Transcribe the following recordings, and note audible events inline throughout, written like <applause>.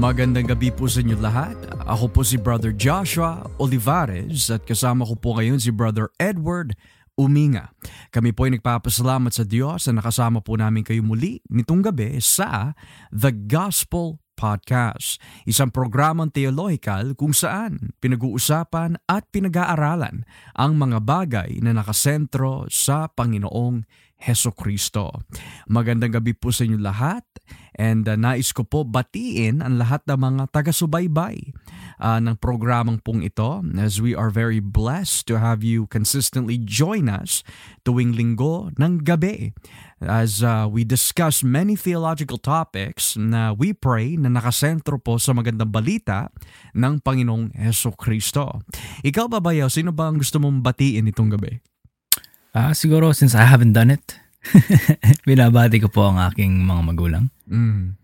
Magandang gabi po sa inyo lahat. Ako po si Brother Joshua Olivares at kasama ko po ngayon si Brother Edward Uminga. Kami po ay nagpapasalamat sa Diyos na nakasama po namin kayo muli nitong gabi sa The Gospel Podcast, isang programang teologikal kung saan pinag-uusapan at pinag-aaralan ang mga bagay na nakasentro sa Panginoong Heso Kristo. Magandang gabi po sa inyo lahat and uh, nais ko po batiin ang lahat ng mga taga-subaybay uh, ng programang pong ito as we are very blessed to have you consistently join us tuwing linggo ng gabi as uh, we discuss many theological topics na we pray na nakasentro po sa magandang balita ng Panginoong Heso Kristo. Ikaw ba bayaw, sino ba ang gusto mong batiin itong gabi? Ah, siguro since I haven't done it, <laughs> binabati ko po ang aking mga magulang. Mm.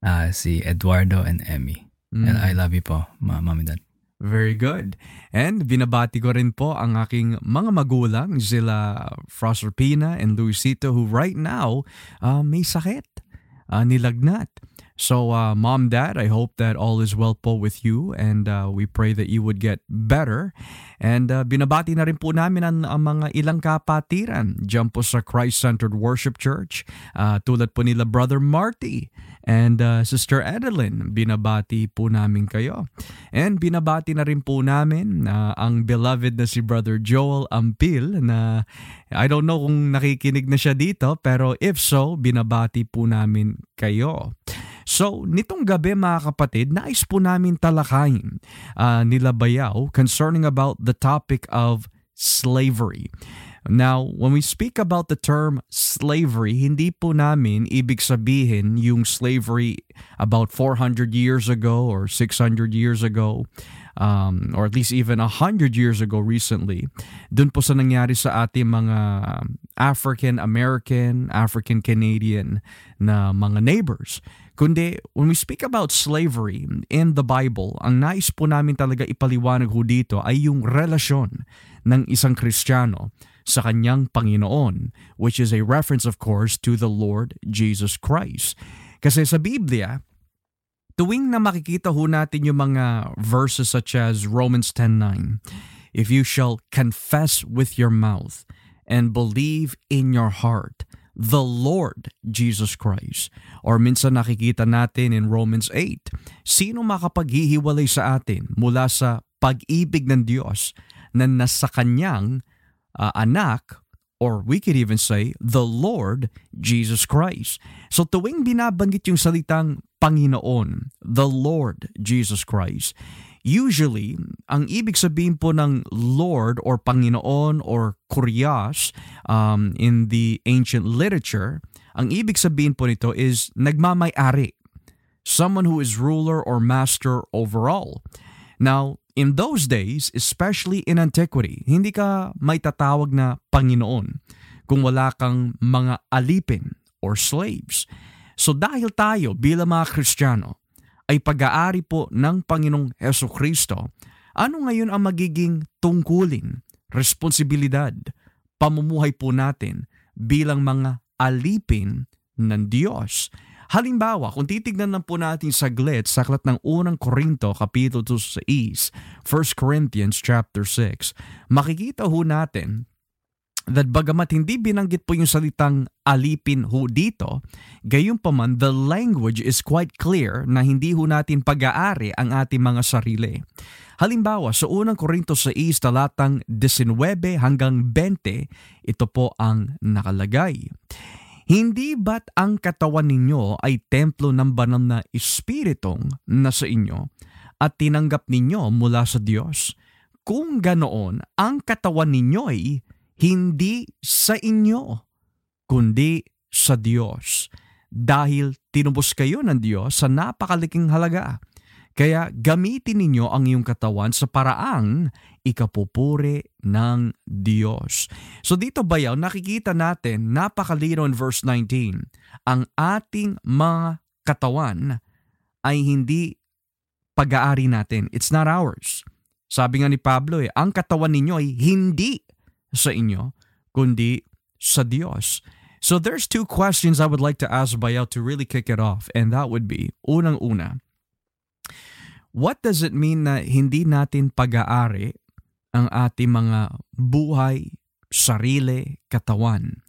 Ah, si Eduardo and Emmy. Mm. And I love you po, ma mom and dad. Very good. And binabati ko rin po ang aking mga magulang, sila Froster Pina and Luisito who right now uh, may sakit, uh, nilagnat. So, uh, mom, dad, I hope that all is well po with you and uh, we pray that you would get better. And uh, binabati na rin po namin ang, ang mga ilang kapatiran dyan po sa Christ-Centered Worship Church. Uh, tulad po nila Brother Marty and uh, Sister Adeline. Binabati po namin kayo. And binabati na rin po namin uh, ang beloved na si Brother Joel Ampil na I don't know kung nakikinig na siya dito pero if so, binabati po namin kayo. So, nitong gabi mga kapatid, nais po namin talakayin uh, nila Bayaw concerning about the topic of slavery. Now, when we speak about the term slavery, hindi po namin ibig sabihin yung slavery about 400 years ago or 600 years ago um, or at least even 100 years ago recently. Doon po sa nangyari sa ating mga African-American, African-Canadian na mga neighbors. Kundi, when we speak about slavery in the Bible, ang nais po namin talaga ipaliwanag ho dito ay yung relasyon ng isang Kristiyano sa kanyang Panginoon, which is a reference of course to the Lord Jesus Christ. Kasi sa Biblia, tuwing na makikita ho natin yung mga verses such as Romans 10.9, If you shall confess with your mouth and believe in your heart the Lord Jesus Christ. Or minsan nakikita natin in Romans 8, sino makapaghihiwalay sa atin mula sa pag-ibig ng Diyos na nasa kanyang uh, anak or we could even say the Lord Jesus Christ. So tuwing binabanggit yung salitang Panginoon, the Lord Jesus Christ, Usually, ang ibig sabihin po ng Lord or Panginoon or Kurias um, in the ancient literature, ang ibig sabihin po nito is nagmamay-ari. Someone who is ruler or master overall. Now, in those days, especially in antiquity, hindi ka may tatawag na Panginoon kung wala kang mga alipin or slaves. So dahil tayo bilang mga Kristiyano, ay pag-aari po ng Panginoong Heso Kristo, ano ngayon ang magiging tungkulin, responsibilidad, pamumuhay po natin bilang mga alipin ng Diyos? Halimbawa, kung titignan lang po natin saglit sa aklat ng unang Korinto, Kapitulo 6, 1 Corinthians chapter 6, makikita ho natin that bagamat hindi binanggit po yung salitang alipin ho dito, gayunpaman the language is quite clear na hindi ho natin pag-aari ang ating mga sarili. Halimbawa, sa unang Korinto 6 talatang 19 hanggang 20, ito po ang nakalagay. Hindi ba't ang katawan ninyo ay templo ng banal na espiritong nasa inyo at tinanggap ninyo mula sa Diyos? Kung ganoon, ang katawan ninyo ay hindi sa inyo, kundi sa Diyos. Dahil tinubos kayo ng Diyos sa napakaliking halaga. Kaya gamitin ninyo ang iyong katawan sa paraang ikapupuri ng Diyos. So dito bayaw, nakikita natin, napakalino in verse 19, ang ating mga katawan ay hindi pag-aari natin. It's not ours. Sabi nga ni Pablo, eh, ang katawan ninyo ay hindi sa inyo, kundi sa Diyos. So there's two questions I would like to ask Bayaw to really kick it off, and that would be, unang-una, what does it mean na hindi natin pag-aari ang ating mga buhay, sarili, katawan?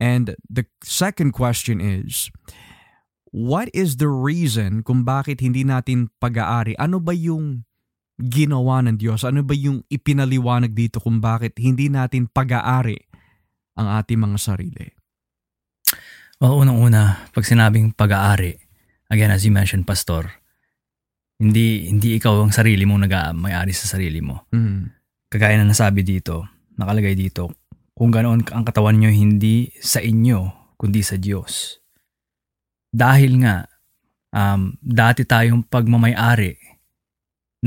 And the second question is, what is the reason kung bakit hindi natin pag-aari? Ano ba yung ginawa ng Diyos? Ano ba yung ipinaliwanag dito kung bakit hindi natin pag-aari ang ating mga sarili? Well, unang-una, pag sinabing pag-aari, again, as you mentioned, Pastor, hindi hindi ikaw ang sarili mong nag-may-ari sa sarili mo. Mm. Kagaya na nasabi dito, nakalagay dito, kung ganoon ang katawan nyo hindi sa inyo, kundi sa Diyos. Dahil nga, um, dati tayong pagmamay-ari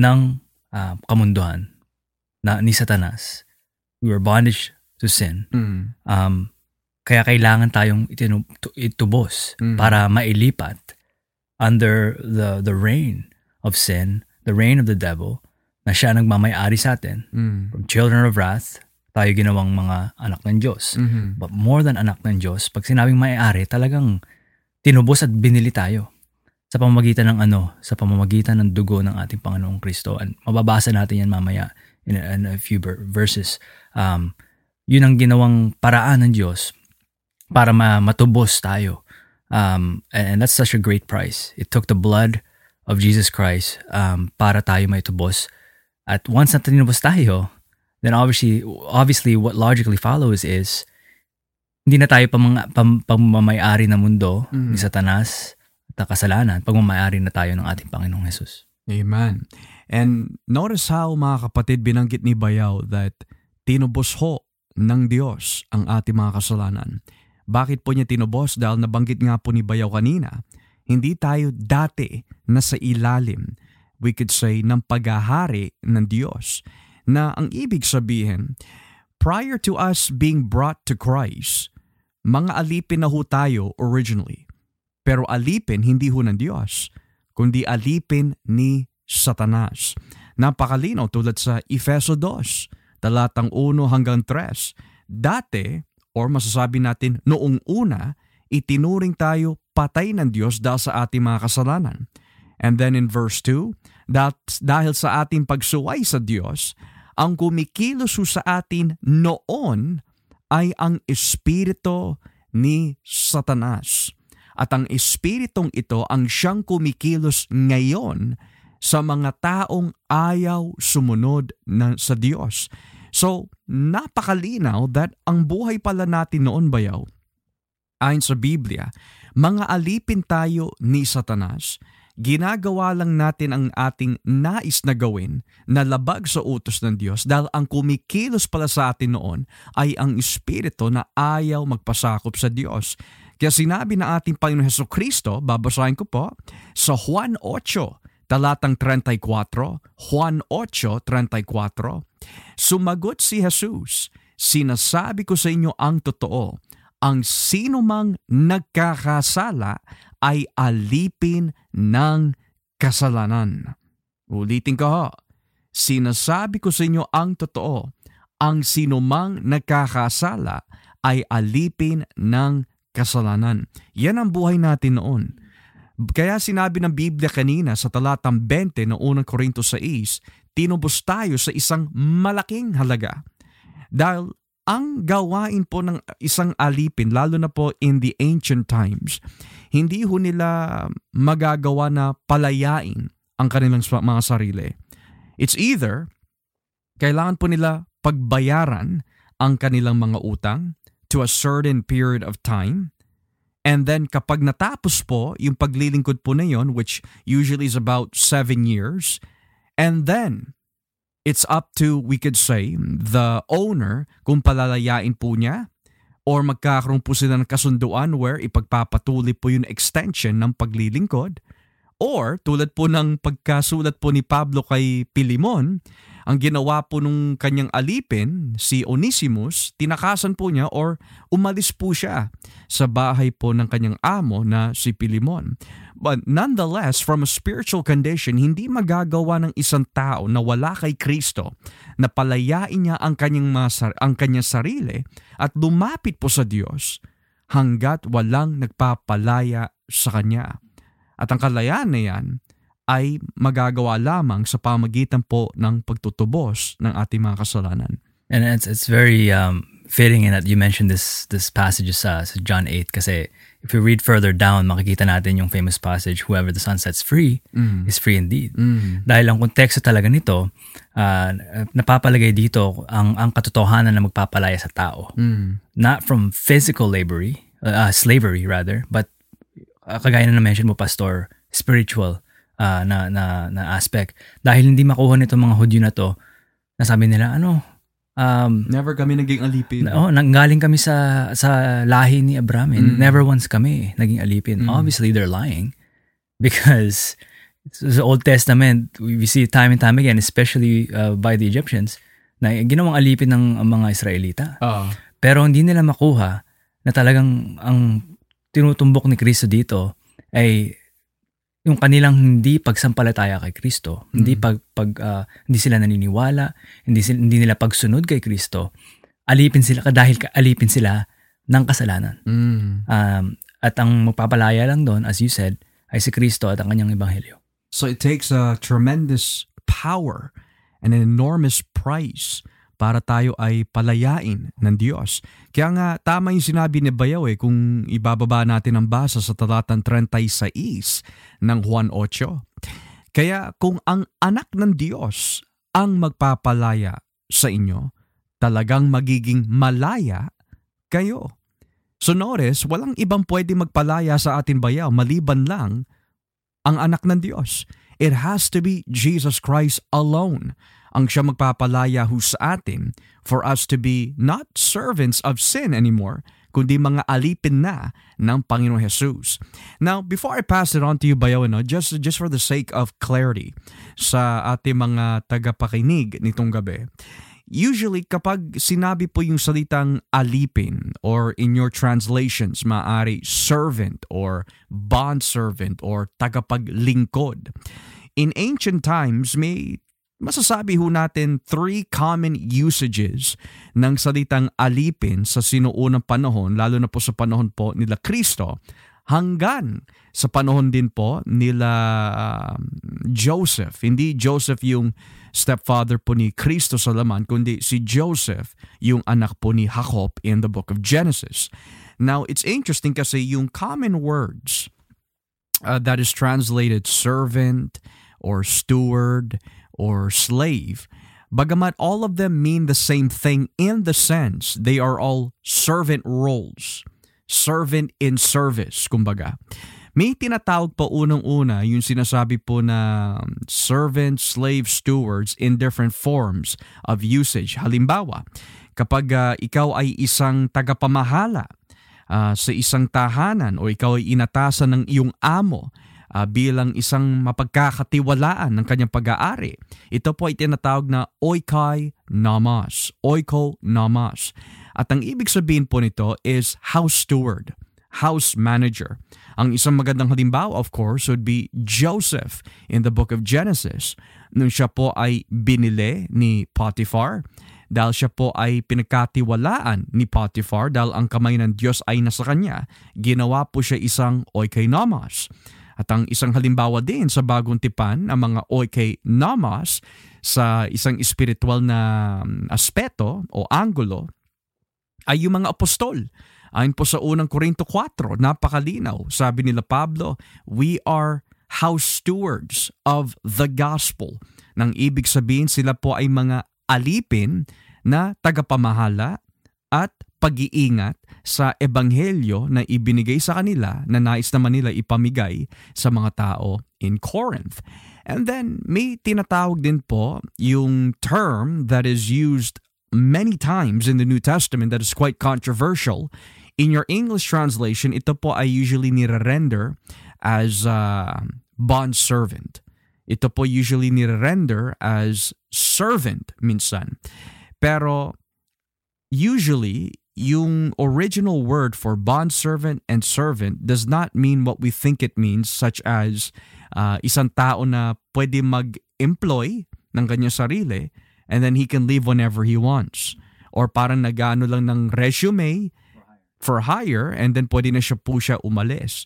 ng uh, kamunduhan na ni Satanas. We were bondage to sin. Mm. Um, kaya kailangan tayong itinu- itubos Mm. para mailipat under the the reign of sin, the reign of the devil, na siya nagmamay-ari sa atin. Mm. From children of wrath, tayo ginawang mga anak ng Diyos. Mhm. But more than anak ng Diyos, pag sinabing may-ari, talagang tinubos at binili tayo sa pamamagitan ng ano, sa pamamagitan ng dugo ng ating Panginoong Kristo. And mababasa natin yan mamaya in a, in a few ver- verses. Um, yun ang ginawang paraan ng Diyos para ma- matubos tayo. Um, and, and that's such a great price. It took the blood of Jesus Christ um, para tayo may tubos. At once na tinubos tayo, then obviously, obviously what logically follows is hindi na tayo pamang, pam, pamamayari ng mundo Mhm. ni Satanas ng kasalanan. Pagmamayari na tayo ng ating Panginoong Jesus. Amen. And notice how mga kapatid binanggit ni Bayaw that tinubos ho ng Diyos ang ating mga kasalanan. Bakit po niya tinubos? Dahil nabanggit nga po ni Bayaw kanina, hindi tayo dati nasa ilalim, we could say, ng paghahari ng Diyos. Na ang ibig sabihin, prior to us being brought to Christ, mga alipin na ho tayo originally. Pero alipin hindi ho ng Diyos, kundi alipin ni Satanas. Napakalinaw tulad sa Efeso 2, talatang 1 hanggang 3. Dati, or masasabi natin noong una, itinuring tayo patay ng Diyos dahil sa ating mga kasalanan. And then in verse 2, that dahil sa ating pagsuway sa Diyos, ang kumikilos sa atin noon ay ang espiritu ni Satanas. At ang espiritong ito ang siyang kumikilos ngayon sa mga taong ayaw sumunod na, sa Diyos. So, napakalinaw that ang buhay pala natin noon bayaw, ayon sa Biblia, mga alipin tayo ni Satanas, ginagawa lang natin ang ating nais na gawin na labag sa utos ng Diyos dahil ang kumikilos pala sa atin noon ay ang espiritu na ayaw magpasakop sa Diyos. Kaya sinabi na ating Panginoon Heso Kristo, babasahin ko po, sa Juan 8, talatang 34, Juan 8.34, Sumagot si Jesus, Sinasabi ko sa inyo ang totoo, ang sino mang nagkakasala ay alipin ng kasalanan. Ulitin ko ho, sinasabi ko sa inyo ang totoo, ang sino mang nagkakasala ay alipin ng kasalanan. Yan ang buhay natin noon. Kaya sinabi ng Biblia kanina sa talatang 20 ng unang Korinto 6, tinubos tayo sa isang malaking halaga. Dahil ang gawain po ng isang alipin, lalo na po in the ancient times, hindi ho nila magagawa na palayain ang kanilang mga sarili. It's either, kailangan po nila pagbayaran ang kanilang mga utang to a certain period of time, And then kapag natapos po yung paglilingkod po na yon, which usually is about seven years, and then it's up to, we could say, the owner kung palalayain po niya or magkakaroon po sila ng kasunduan where ipagpapatuloy po yung extension ng paglilingkod. Or tulad po ng pagkasulat po ni Pablo kay Pilimon, ang ginawa po nung kanyang alipin, si Onesimus, tinakasan po niya or umalis po siya sa bahay po ng kanyang amo na si Pilimon. But nonetheless, from a spiritual condition, hindi magagawa ng isang tao na wala kay Kristo na palayain niya ang kanyang, masar- ang kanyang sarili at lumapit po sa Diyos hanggat walang nagpapalaya sa kanya. At ang kalayaan na yan ay magagawa lamang sa pamagitan po ng pagtutubos ng ating mga kasalanan. And it's it's very um, fitting in that you mentioned this this passage sa, sa John 8 kasi if we read further down, makikita natin yung famous passage, whoever the sun sets free Mm. is free indeed. Mm. Dahil ang konteksto talaga nito, uh, napapalagay dito ang, ang katotohanan na magpapalaya sa tao. Mm. Not from physical slavery, uh, slavery rather, but uh, kagaya na na-mention mo, Pastor, spiritual uh, na, na, na aspect. Dahil hindi makuha nito mga Hudyo na to, nasabi nila, ano, um, Never kami naging alipin. Oh, nanggaling kami sa sa lahi ni Abraham. and Mm. Never once kami naging alipin. Mm. Obviously, they're lying <laughs> because sa Old Testament, we see time and time again, especially uh, by the Egyptians, na ginawang alipin ng mga Israelita. Ah. Pero hindi nila makuha na talagang ang tinutumbok ni Kristo dito ay yung kanilang hindi pagsampalataya kay Kristo, hindi Mm. pag, pag ah, hindi sila naniniwala, hindi sila, hindi nila pagsunod kay Kristo. Alipin sila dahil ka- alipin sila ng kasalanan. Mm. Um, at ang magpapalaya lang doon, as you said, ay si Kristo at ang kanyang ebanghelyo. So it takes a tremendous power and an enormous price para tayo ay palayain ng Diyos. Kaya nga tama yung sinabi ni Bayaw eh kung ibababa natin ang basa sa talatang 36 ng Juan 8. Kaya kung ang anak ng Diyos ang magpapalaya sa inyo, talagang magiging malaya kayo. So notice, walang ibang pwede magpalaya sa atin bayaw maliban lang ang anak ng Diyos. It has to be Jesus Christ alone ang siya magpapalaya ho sa atin for us to be not servants of sin anymore, kundi mga alipin na ng Panginoong Jesus. Now, before I pass it on to you, Bayo, no, just, just for the sake of clarity sa ating mga tagapakinig nitong gabi, Usually, kapag sinabi po yung salitang alipin or in your translations, maari servant or bondservant or tagapaglingkod. In ancient times, may masasabi ho natin three common usages ng salitang alipin sa sinuunang panahon, lalo na po sa panahon po nila Kristo, hanggang sa panahon din po nila um, Joseph. Hindi Joseph yung stepfather po ni Kristo sa laman, kundi si Joseph yung anak po ni Jacob in the book of Genesis. Now, it's interesting kasi yung common words uh, that is translated servant or steward or slave, bagamat all of them mean the same thing in the sense they are all servant roles. Servant in service, kumbaga. May tinatawag pa unang-una yung sinasabi po na servant, slave, stewards in different forms of usage. Halimbawa, kapag uh, ikaw ay isang tagapamahala uh, sa isang tahanan o ikaw ay inatasan ng iyong amo uh, bilang isang mapagkakatiwalaan ng kanyang pag-aari. Ito po ay tinatawag na oikai namas, oiko namas. At ang ibig sabihin po nito is house steward, house manager. Ang isang magandang halimbawa of course would be Joseph in the book of Genesis. Nung siya po ay binili ni Potiphar, dahil siya po ay pinagkatiwalaan ni Potiphar dahil ang kamay ng Diyos ay nasa kanya, ginawa po siya isang oikonomos. At ang isang halimbawa din sa bagong tipan, ang mga oikonomos sa isang espiritual na um, aspeto o angulo ay yung mga apostol. Ayon po sa unang Korinto 4, napakalinaw. Sabi nila Pablo, we are house stewards of the gospel. Nang ibig sabihin sila po ay mga alipin na tagapamahala at pag-iingat sa ebanghelyo na ibinigay sa kanila na nais naman nila ipamigay sa mga tao in Corinth. And then may tinatawag din po yung term that is used many times in the New Testament that is quite controversial. In your English translation, ito po ay usually nire-render as uh, bond servant. Ito po usually nire-render as servant minsan. Pero usually, yung original word for bond servant and servant does not mean what we think it means such as uh, isang tao na pwede mag-employ ng kanyang sarili and then he can leave whenever he wants. Or parang nagano lang ng resume for hire and then pwede na siya po siya umalis.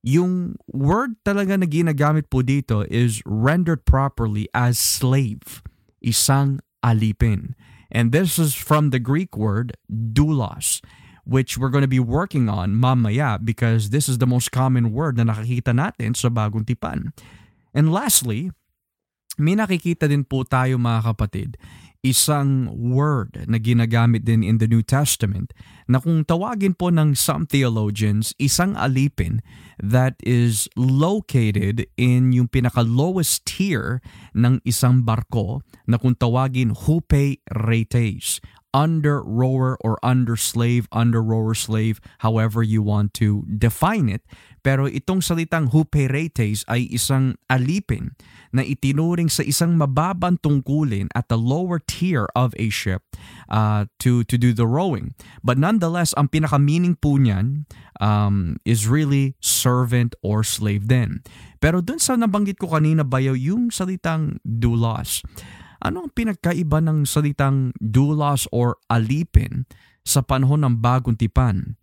yung word talaga na ginagamit po dito is rendered properly as slave, isang alipin. And this is from the Greek word doulos, which we're going to be working on mamaya because this is the most common word na nakikita natin sa bagong tipan. And lastly, may nakikita din po tayo mga kapatid, isang word na ginagamit din in the New Testament na kung tawagin po ng some theologians, isang alipin that is located in yung pinaka-lowest tier ng isang barko na kung tawagin hupe retes under rower or under slave, under rower slave, however you want to define it. Pero itong salitang huperetes ay isang alipin na itinuring sa isang mababang tungkulin at the lower tier of a ship uh, to, to do the rowing. But nonetheless, ang pinaka-meaning po niyan um, is really servant or slave din. Pero dun sa nabanggit ko kanina bayaw, yung salitang doulos, ano ang pinagkaiba ng salitang doulos or alipin sa panahon ng bagong tipan?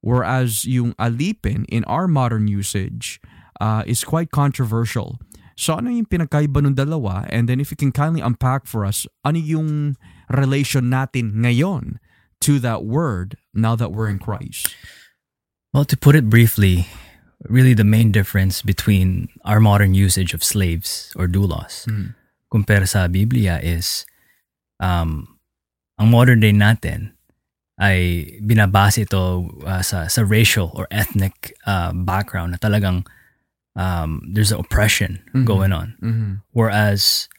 Whereas yung alipin in our modern usage uh, is quite controversial. So ano yung pinagkaiba ng dalawa? And then if you can kindly unpack for us, ano yung relation natin ngayon to that word now that we're in Christ? Well, to put it briefly, really the main difference between our modern usage of slaves or doulos Mm. Kumpara sa Biblia is um, ang modern day natin ay binabase ito uh, sa, sa racial or ethnic uh, background na talagang um, there's an oppression Mhm. going on. Mm-hmm. Whereas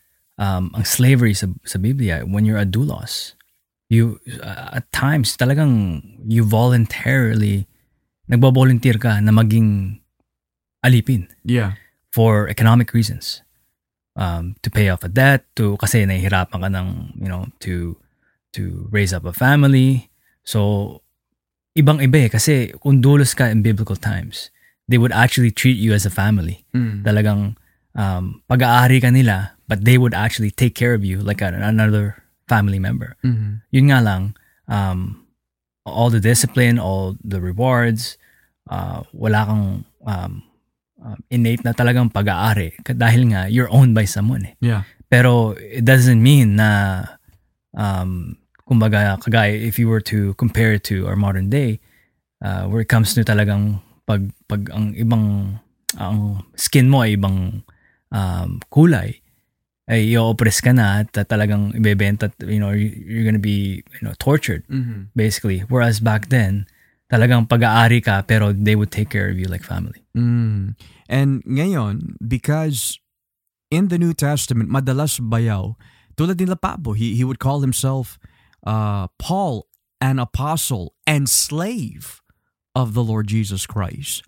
um, ang slavery sa, sa Biblia, when you're a doulos, you uh, at times talagang you voluntarily nagbo-volunteer ka na maging alipin Yeah. for economic reasons. Um, to pay off a debt, to kasi nahihirapan ka ng, you know, to to raise up a family. So ibang-iba eh kasi kung dulos ka in biblical times, they would actually treat you as a family. Mm. Talagang um, pag-aari ka nila, but they would actually take care of you like an, another family member. Mm-hmm. Yun nga lang, um, all the discipline, all the rewards, uh, wala kang um, um, innate na talagang pag-aari dahil nga you're owned by someone eh. Yeah. Pero it doesn't mean na um, kumbaga kagaya if you were to compare it to our modern day uh, where it comes to talagang pag pag ang ibang ang skin mo ay ibang um, kulay ay i-oppress ka na at talagang ibebenta you know you- you're gonna be you know tortured Mm-hmm. basically whereas back then talagang pag-aari ka pero they would take care of you like family Mm. And ngayon, because in the New Testament, madalas bayaw, tulad nila Pablo, he, he would call himself uh, Paul, an apostle and slave of the Lord Jesus Christ.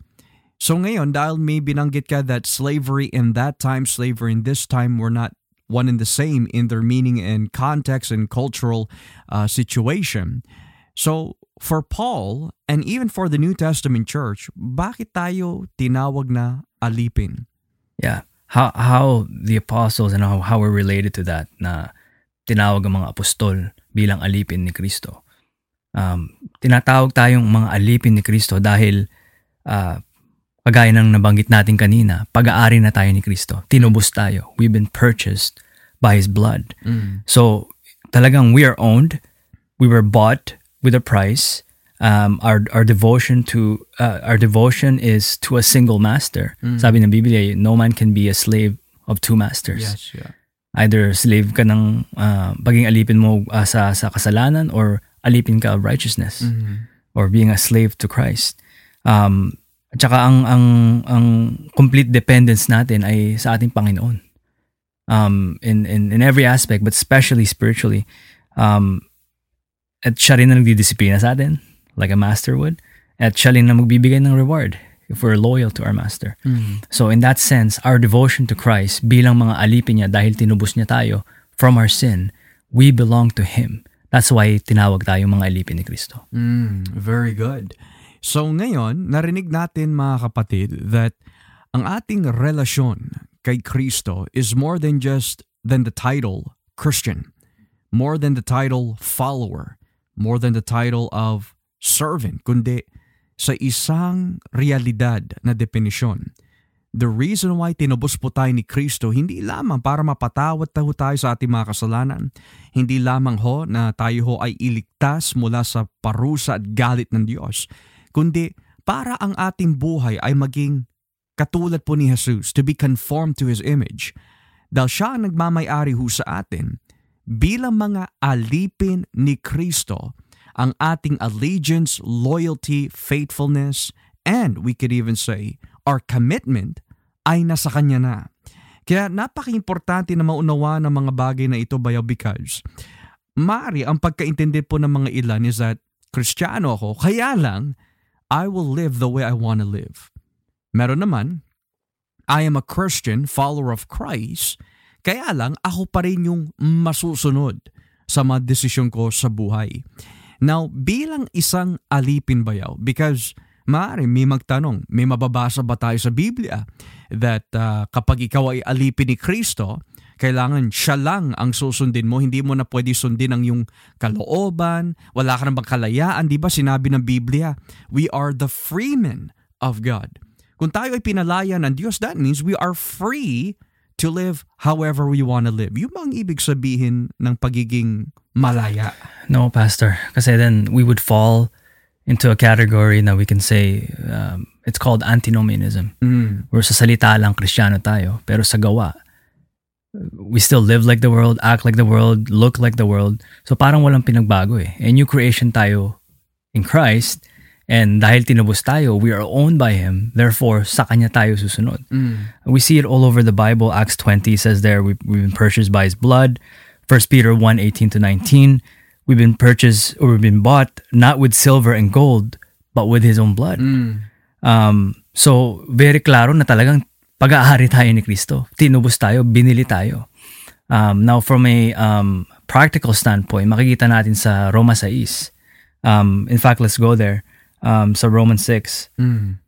So ngayon, dahil may binanggit ka that slavery in that time, slavery in this time were not one and the same in their meaning and context and cultural uh, situation. So for Paul and even for the New Testament church, bakit tayo tinawag na alipin? Yeah. How how the apostles and how, how we're related to that na tinawag ang mga apostol bilang alipin ni Kristo. Um, tinatawag tayong mga alipin ni Kristo dahil uh, kagaya ng nabanggit natin kanina, pag-aari na tayo ni Kristo. Tinubos tayo. We've been purchased by His blood. So, talagang we are owned. We were bought with a price. Um, our our devotion to uh, our devotion is to a single master. Sabi ng Biblia, no man can be a slave of two masters. yeah. Either slave ka ng uh, paging alipin mo uh, sa sa kasalanan or alipin ka of righteousness or being a slave to Christ. Um, at saka ang ang ang complete dependence natin ay sa ating Panginoon. Um, in in in every aspect, but especially spiritually. Um, at siya rin na nagdidisiplina sa atin, like a master would. At siya rin na magbibigay ng reward if we're loyal to our master. So in that sense, our devotion to Christ bilang mga alipin niya dahil tinubos niya tayo from our sin, we belong to Him. That's why tinawag tayo mga alipin ni Kristo. Mm, very good. So ngayon, narinig natin mga kapatid that ang ating relasyon kay Kristo is more than just than the title Christian, more than the title follower, more than the title of servant, kundi sa isang realidad na definisyon. The reason why tinubos po tayo ni Kristo, hindi lamang para mapatawad tayo tayo sa ating mga kasalanan. Hindi lamang ho na tayo ho ay iligtas mula sa parusa at galit ng Diyos. Kundi para ang ating buhay ay maging katulad po ni Jesus, to be conformed to His image. Dahil siya ang nagmamayari ho sa atin, bilang mga alipin ni Kristo, ang ating allegiance, loyalty, faithfulness, and we could even say, our commitment ay nasa Kanya na. Kaya napaka-importante na maunawa ng mga bagay na ito bayaw because Mari, ang pagkaintindi po ng mga ilan is that Kristiyano ako, kaya lang, I will live the way I want to live. Meron naman, I am a Christian, follower of Christ, kaya lang ako pa rin yung masusunod sa mga desisyon ko sa buhay. Now, bilang isang alipin bayaw, because Maaari may magtanong, may mababasa ba tayo sa Biblia that uh, kapag ikaw ay alipin ni Kristo, kailangan siya lang ang susundin mo, hindi mo na pwede sundin ang yung kalooban, wala ka na bang kalayaan, di ba sinabi ng Biblia, we are the freemen of God. Kung tayo ay pinalaya ng Diyos, that means we are free to live however we want to live. Yung bang ibig sabihin ng pagiging malaya? No, Pastor. Kasi then we would fall into a category na we can say um, it's called antinomianism. Mm. Where sa salita lang Kristiyano tayo, pero sa gawa, we still live like the world, act like the world, look like the world. So parang walang pinagbago eh. A new creation tayo in Christ, and dahil tinubos tayo, we are owned by Him, therefore sa Kanya tayo susunod. Mm. We see it all over the Bible. Acts 20 says there, we, we've been purchased by His blood. 1 Peter 1, 18 to 19, we've been purchased or we've been bought not with silver and gold, but with His own blood. Mm. Um, so, very klaro na talagang pag-aari tayo ni Kristo. Tinubos tayo, binili tayo. Um, now, from a um, practical standpoint, makikita natin sa Roma 6. Um, in fact, let's go there. Um, sa Romans 6. Mm.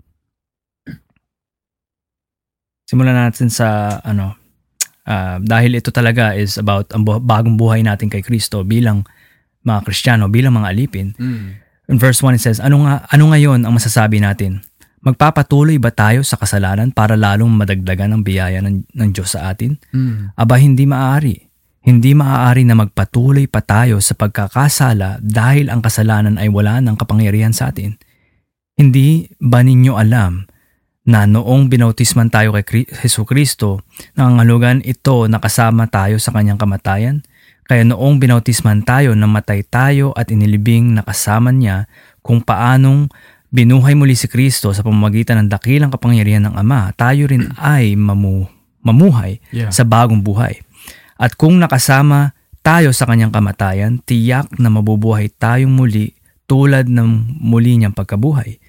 Simulan natin sa ano, uh, dahil ito talaga is about ang bu- bagong buhay natin kay Kristo bilang mga Kristiyano, bilang mga alipin. Mm. In verse 1 it says, ano nga ano ngayon ang masasabi natin? Magpapatuloy ba tayo sa kasalanan para lalong madagdagan ang biyaya ng, ng Diyos sa atin? Mm. Aba hindi maaari. Hindi maaari na magpatuloy pa tayo sa pagkakasala dahil ang kasalanan ay wala ng kapangyarihan sa atin. Hindi ba ninyo alam na noong binautisman tayo kay Heso Kristo, nangangalugan ito na kasama tayo sa kanyang kamatayan? Kaya noong binautisman tayo, namatay tayo at inilibing na kasama niya kung paanong binuhay muli si Kristo sa pamamagitan ng dakilang kapangyarihan ng Ama, tayo rin ay mamu- mamuhay Yeah. sa bagong buhay. At kung nakasama tayo sa kanyang kamatayan, tiyak na mabubuhay tayong muli tulad ng muli niyang pagkabuhay.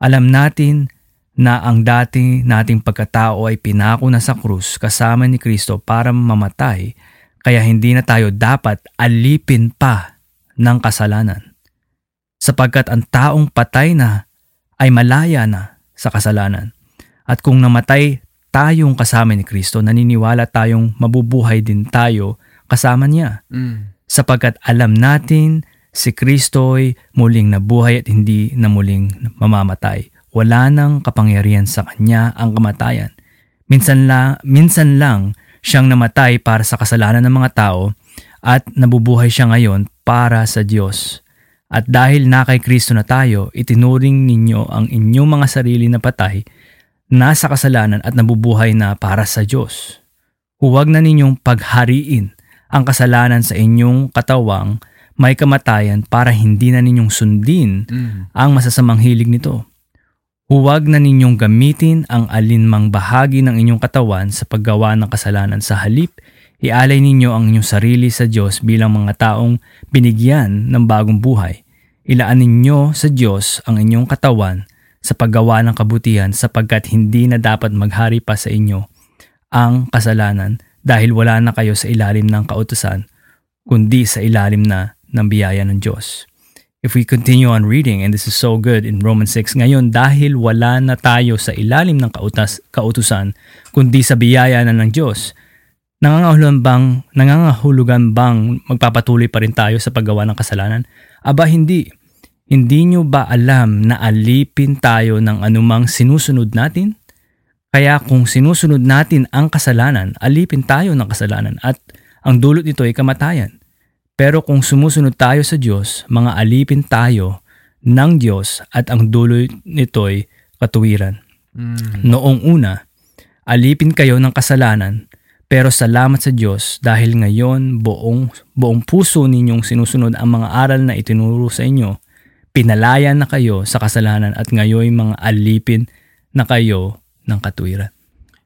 Alam natin na ang dati nating pagkatao ay pinako na sa krus kasama ni Kristo para mamatay, kaya hindi na tayo dapat alipin pa ng kasalanan. Sapagkat ang taong patay na ay malaya na sa kasalanan. At kung namatay tayong kasama ni Kristo, naniniwala tayong mabubuhay din tayo kasama niya. Mm. Sapagkat alam natin si Kristo ay muling nabuhay at hindi na muling mamamatay. Wala nang kapangyarihan sa kanya ang kamatayan. Minsan lang, minsan lang siyang namatay para sa kasalanan ng mga tao at nabubuhay siya ngayon para sa Diyos. At dahil na kay Kristo na tayo, itinuring ninyo ang inyong mga sarili na patay, nasa kasalanan at nabubuhay na para sa Diyos. Huwag na ninyong paghariin ang kasalanan sa inyong katawang may kamatayan para hindi na ninyong sundin Mm. ang masasamang hilig nito. Huwag na ninyong gamitin ang alinmang bahagi ng inyong katawan sa paggawa ng kasalanan sa halip, ialay ninyo ang inyong sarili sa Diyos bilang mga taong binigyan ng bagong buhay. Ilaan ninyo sa Diyos ang inyong katawan sa paggawa ng kabutihan sapagkat hindi na dapat maghari pa sa inyo ang kasalanan dahil wala na kayo sa ilalim ng kautusan kundi sa ilalim na ng biyaya ng Diyos. If we continue on reading, and this is so good in Romans 6, ngayon dahil wala na tayo sa ilalim ng kautas, kautusan, kundi sa biyaya na ng Diyos, nangangahulugan bang, nangangahulugan bang magpapatuloy pa rin tayo sa paggawa ng kasalanan? Aba hindi. Hindi nyo ba alam na alipin tayo ng anumang sinusunod natin? Kaya kung sinusunod natin ang kasalanan, alipin tayo ng kasalanan at ang dulot nito ay kamatayan. Pero kung sumusunod tayo sa Diyos, mga alipin tayo ng Diyos at ang dulot nito ay katuwiran. Mm. Noong una, alipin kayo ng kasalanan, pero salamat sa Diyos dahil ngayon buong, buong puso ninyong sinusunod ang mga aral na itinuro sa inyo, pinalaya na kayo sa kasalanan at ngayon mga alipin na kayo ng katuwiran.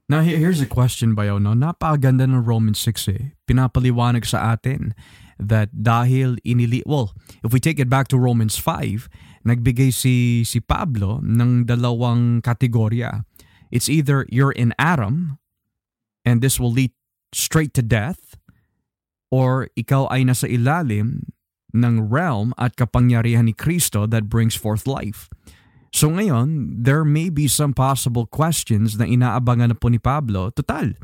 Now, he- here's a question bayaw, no? Napakaganda ng Romans 6 eh. Pinapaliwanag sa atin that dahil inili... Well, if we take it back to Romans 5, nagbigay si, si Pablo ng dalawang kategorya. It's either you're in Adam, and this will lead straight to death, or ikaw ay nasa ilalim ng realm at kapangyarihan ni Kristo that brings forth life. So ngayon, there may be some possible questions na inaabangan na po ni Pablo. Total,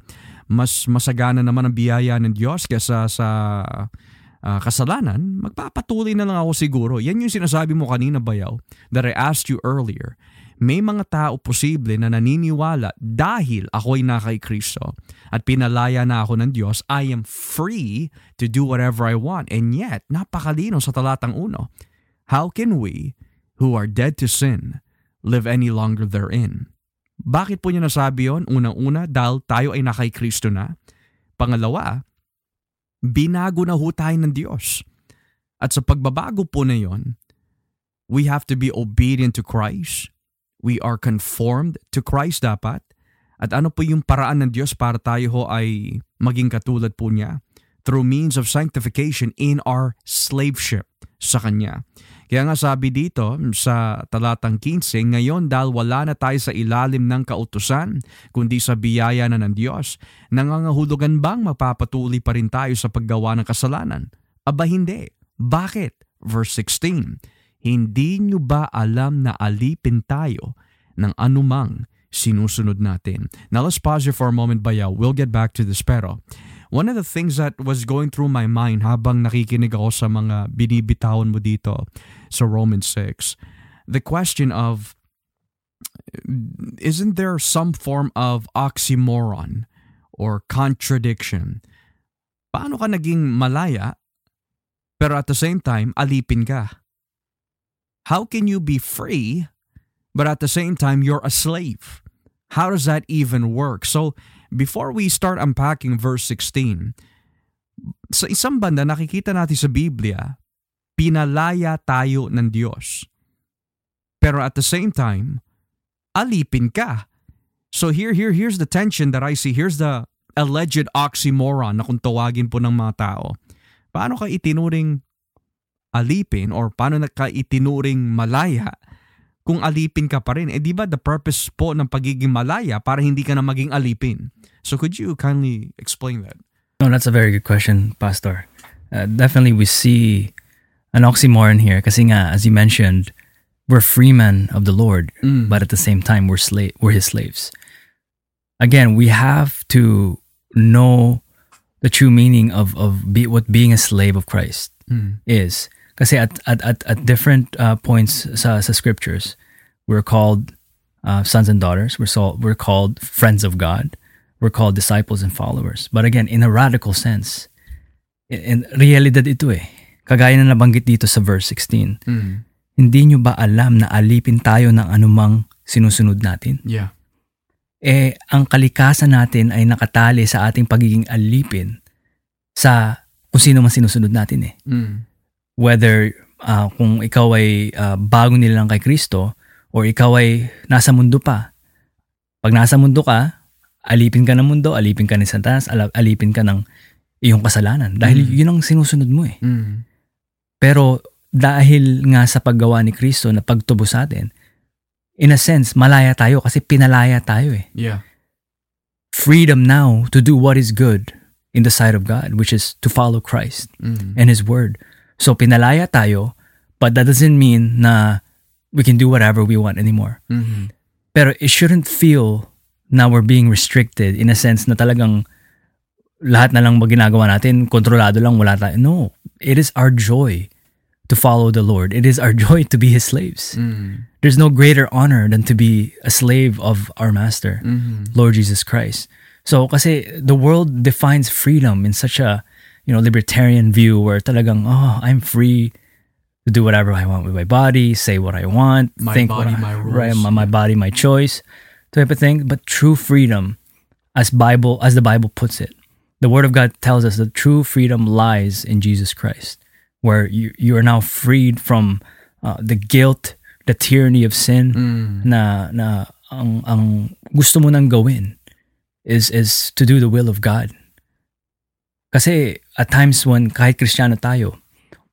mas masagana naman ang biyaya ng Diyos kaysa sa ah, kasalanan. Magpapatuloy na lang ako siguro. Yan yung sinasabi mo kanina, Bayaw, that I asked you earlier. May mga tao posible na naniniwala dahil ako'y na kay Kristo at pinalaya na ako ng Diyos, I am free to do whatever I want. And yet, napakalino sa talatang uno. How can we who are dead to sin live any longer therein. Bakit po niya nasabi yon? Unang-una, dahil tayo ay nakay Kristo na. Pangalawa, binago na ho tayo ng Diyos. At sa pagbabago po na yon, we have to be obedient to Christ. We are conformed to Christ dapat. At ano po yung paraan ng Diyos para tayo ho ay maging katulad po niya? Through means of sanctification in our slaveship sa Kanya. Kaya nga sabi dito sa talatang 15, ngayon dahil wala na tayo sa ilalim ng kautusan, kundi sa biyaya na ng Diyos, nangangahulugan bang mapapatuloy pa rin tayo sa paggawa ng kasalanan? Aba hindi. Bakit? Verse 16, Hindi nyo ba alam na alipin tayo ng anumang sinusunod natin? Now let's pause here for a moment, Bayaw. We'll get back to this pero one of the things that was going through my mind habang nakikinig ako sa mga binibitawan mo dito sa Romans 6, the question of isn't there some form of oxymoron or contradiction? Paano ka naging malaya pero at the same time alipin ka? How can you be free but at the same time you're a slave? How does that even work? So before we start unpacking verse 16, sa isang banda nakikita natin sa Biblia, pinalaya tayo ng Diyos. Pero at the same time, alipin ka. So here, here, here's the tension that I see. Here's the alleged oxymoron na kung tawagin po ng mga tao. Paano ka itinuring alipin or paano ka itinuring malaya kung alipin ka pa rin? Eh di ba the purpose po ng pagiging malaya para hindi ka na maging alipin? So could you kindly explain that? No, that's a very good question, Pastor. Uh, definitely, we see an oxymoron here kasi nga, as you mentioned, we're freemen of the Lord, Mm. but at the same time, we're slave, we're His slaves. Again, we have to know the true meaning of of be, what being a slave of Christ Mm. is. Kasi at at at, at different uh, points sa, sa scriptures, we're called uh, sons and daughters. We're so, we're called friends of God. We're called disciples and followers. But again, in a radical sense, in, in realidad ito eh. Kagaya na nabanggit dito sa verse 16. Mm. Hindi nyo ba alam na alipin tayo ng anumang sinusunod natin? Yeah. Eh, ang kalikasan natin ay nakatali sa ating pagiging alipin sa kung sino man sinusunod natin eh. Mm. Whether uh, kung ikaw ay uh, bago nilang kay Kristo or ikaw ay nasa mundo pa. Pag nasa mundo ka, alipin ka ng mundo, alipin ka ni Satanas, alipin ka ng iyong kasalanan. Dahil Mm. yun ang sinusunod mo eh. Mm. Pero dahil nga sa paggawa ni Kristo na pagtubo sa atin, in a sense, malaya tayo kasi pinalaya tayo eh. Yeah. Freedom now to do what is good in the sight of God, which is to follow Christ. Mm. and His Word. So pinalaya tayo, but that doesn't mean na we can do whatever we want anymore. Mhm. Pero it shouldn't feel na we're being restricted in a sense na talagang lahat na lang ginagawa natin, kontrolado lang, wala tayo. No, it is our joy to follow the Lord. It is our joy to be His slaves. Mm. There's no greater honor than to be a slave of our Master, Mhm. Lord Jesus Christ. So, kasi the world defines freedom in such a, you know, libertarian view where talagang, oh, I'm free to do whatever I want with my body, say what I want, My think body, what I, my <laughs> rules. right, my, my body, my choice, type of thing. But true freedom, as Bible, as the Bible puts it, the Word of God tells us that true freedom lies in Jesus Christ, where you you are now freed from uh, the guilt, the tyranny of sin, Mm. na na ang ang gusto mo nang gawin is is to do the will of God. Kasi at times when kahit Kristiyano tayo,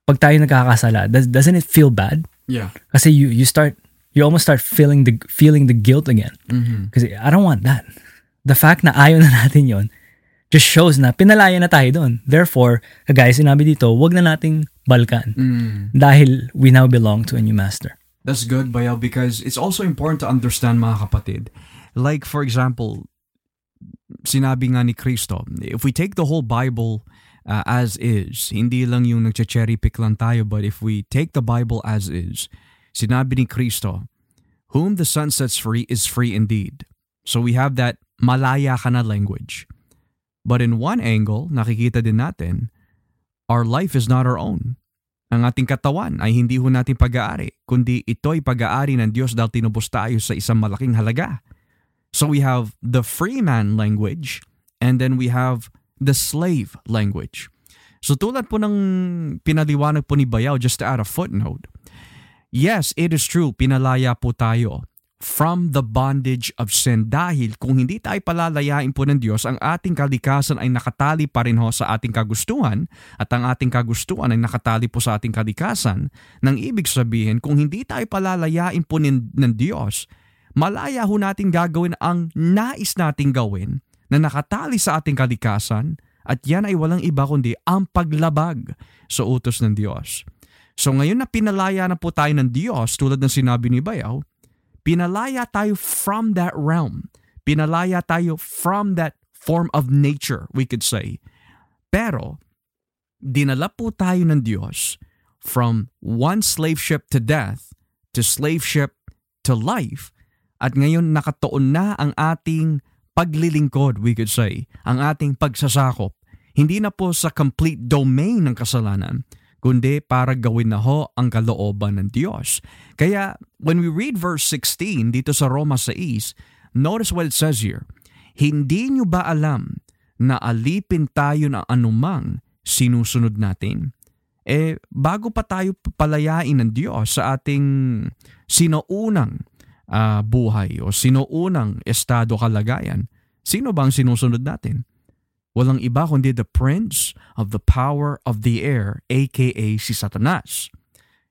pag tayo nagkakasala, does, doesn't it feel bad? Yeah. Kasi you you start you almost start feeling the feeling the guilt again. Mhm. Kasi I don't want that. The fact na ayaw na <laughs> natin yon just shows na pinalaya na tayo doon. Therefore, kagaya sinabi dito, wag na nating balkan Mm. dahil we now belong to a new master. That's good, Bayaw, because it's also important to understand, mga kapatid. Like, for example, sinabi nga ni Kristo, if we take the whole Bible uh, as is, hindi lang yung nagche-cherry pick lang tayo, but if we take the Bible as is, sinabi ni Kristo, whom the Son sets free is free indeed. So we have that malaya ka na language. But in one angle, nakikita din natin, our life is not our own ang ating katawan ay hindi ho natin pag-aari, kundi ito'y pag-aari ng Diyos dahil tinubos tayo sa isang malaking halaga. So we have the free man language and then we have the slave language. So tulad po ng pinaliwanag po ni Bayaw, just to add a footnote, yes, it is true, pinalaya po tayo from the bondage of sin dahil kung hindi tayo palalayain po ng Diyos, ang ating kalikasan ay nakatali pa rin ho sa ating kagustuhan at ang ating kagustuhan ay nakatali po sa ating kalikasan. Nang ibig sabihin, kung hindi tayo palalayain po ng, ng Diyos, malaya ho natin gagawin ang nais nating gawin na nakatali sa ating kalikasan at yan ay walang iba kundi ang paglabag sa utos ng Diyos. So ngayon na pinalaya na po tayo ng Diyos tulad ng sinabi ni Bayaw, pinalaya tayo from that realm. Pinalaya tayo from that form of nature, we could say. Pero, dinala po tayo ng Diyos from one slave ship to death to slave ship to life at ngayon nakatuon na ang ating paglilingkod, we could say, ang ating pagsasakop. Hindi na po sa complete domain ng kasalanan, kundi para gawin na ho ang kalooban ng Diyos. Kaya when we read verse 16 dito sa Roma 6, notice what it says here. Hindi nyo ba alam na alipin tayo ng anumang sinusunod natin? Eh, bago pa tayo palayain ng Diyos sa ating sinuunang ah, buhay o sinuunang estado kalagayan, sino bang sinusunod natin? Walang iba kundi the prince of the power of the air, aka si Satanas.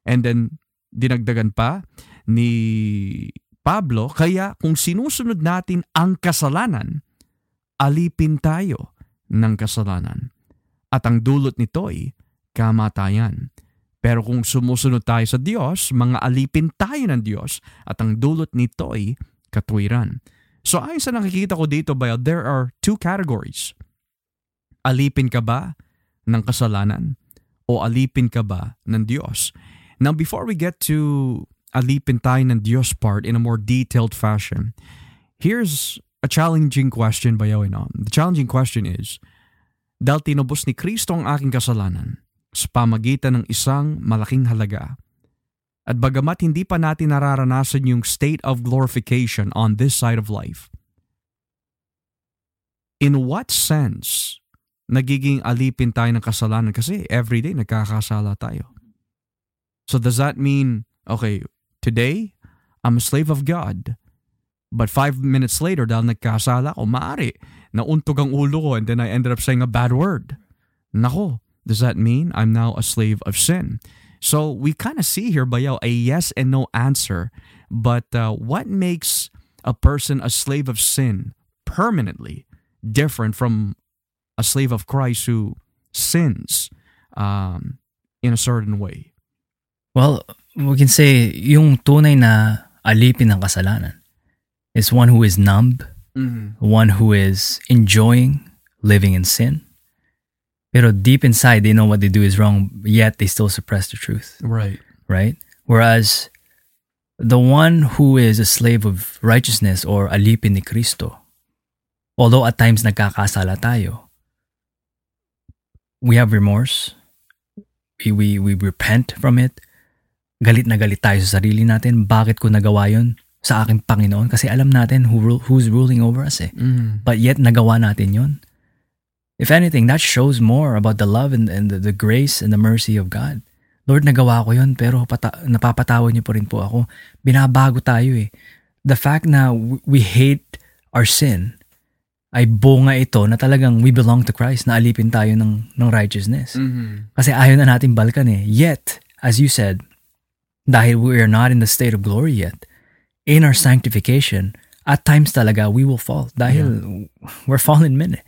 And then, dinagdagan pa ni Pablo, kaya kung sinusunod natin ang kasalanan, alipin tayo ng kasalanan. At ang dulot nito'y kamatayan. Pero kung sumusunod tayo sa Diyos, mga alipin tayo ng Diyos at ang dulot nito'y katwiran. So ayon sa nakikita ko dito, Bayo, there are two categories. Alipin ka ba ng kasalanan o alipin ka ba ng Diyos? Now before we get to alipin tayo ng Diyos part in a more detailed fashion, here's a challenging question, Bayo. No? The challenging question is, dahil tinubos ni Kristo ang aking kasalanan sa pamagitan ng isang malaking halaga, at bagamat hindi pa natin nararanasan yung state of glorification on this side of life, in what sense nagiging alipin tayo ng kasalanan? Kasi everyday nagkakasala tayo. So does that mean, okay, today, I'm a slave of God. But five minutes later, dahil nagkasala ako, maari, nauntog ang ulo ko and then I ended up saying a bad word. Nako, does that mean I'm now a slave of sin? So we kind of see here, Bayaw, a yes and no answer. But uh, what makes a person a slave of sin permanently different from a slave of Christ who sins um, in a certain way? Well, we can say yung tunay na alipin ng kasalanan is one who is numb, Mm-hmm. one who is enjoying living in sin. Pero deep inside, they know what they do is wrong, yet they still suppress the truth, Right. right? Whereas the one who is a slave of righteousness or alipin ni Kristo, although at times nagkakasala tayo, we have remorse, we, we, we repent from it, galit na galit tayo sa sarili natin, bakit ko nagawa yun sa aking Panginoon? Kasi alam natin who, who's ruling over us eh. Mm. But yet nagawa natin yun. If anything, that shows more about the love and, and the, the grace and the mercy of God. Lord, nagawa ko yun, pero pata- napapatawad niyo po rin po ako. Binabago tayo eh. The fact na we hate our sin ay bunga ito na talagang we belong to Christ, na alipin tayo ng, ng righteousness. Mhm. Kasi ayaw na natin balkan eh. Yet, as you said, dahil we are not in the state of glory yet, in our sanctification, at times talaga we will fall. Dahil we're fallen men eh.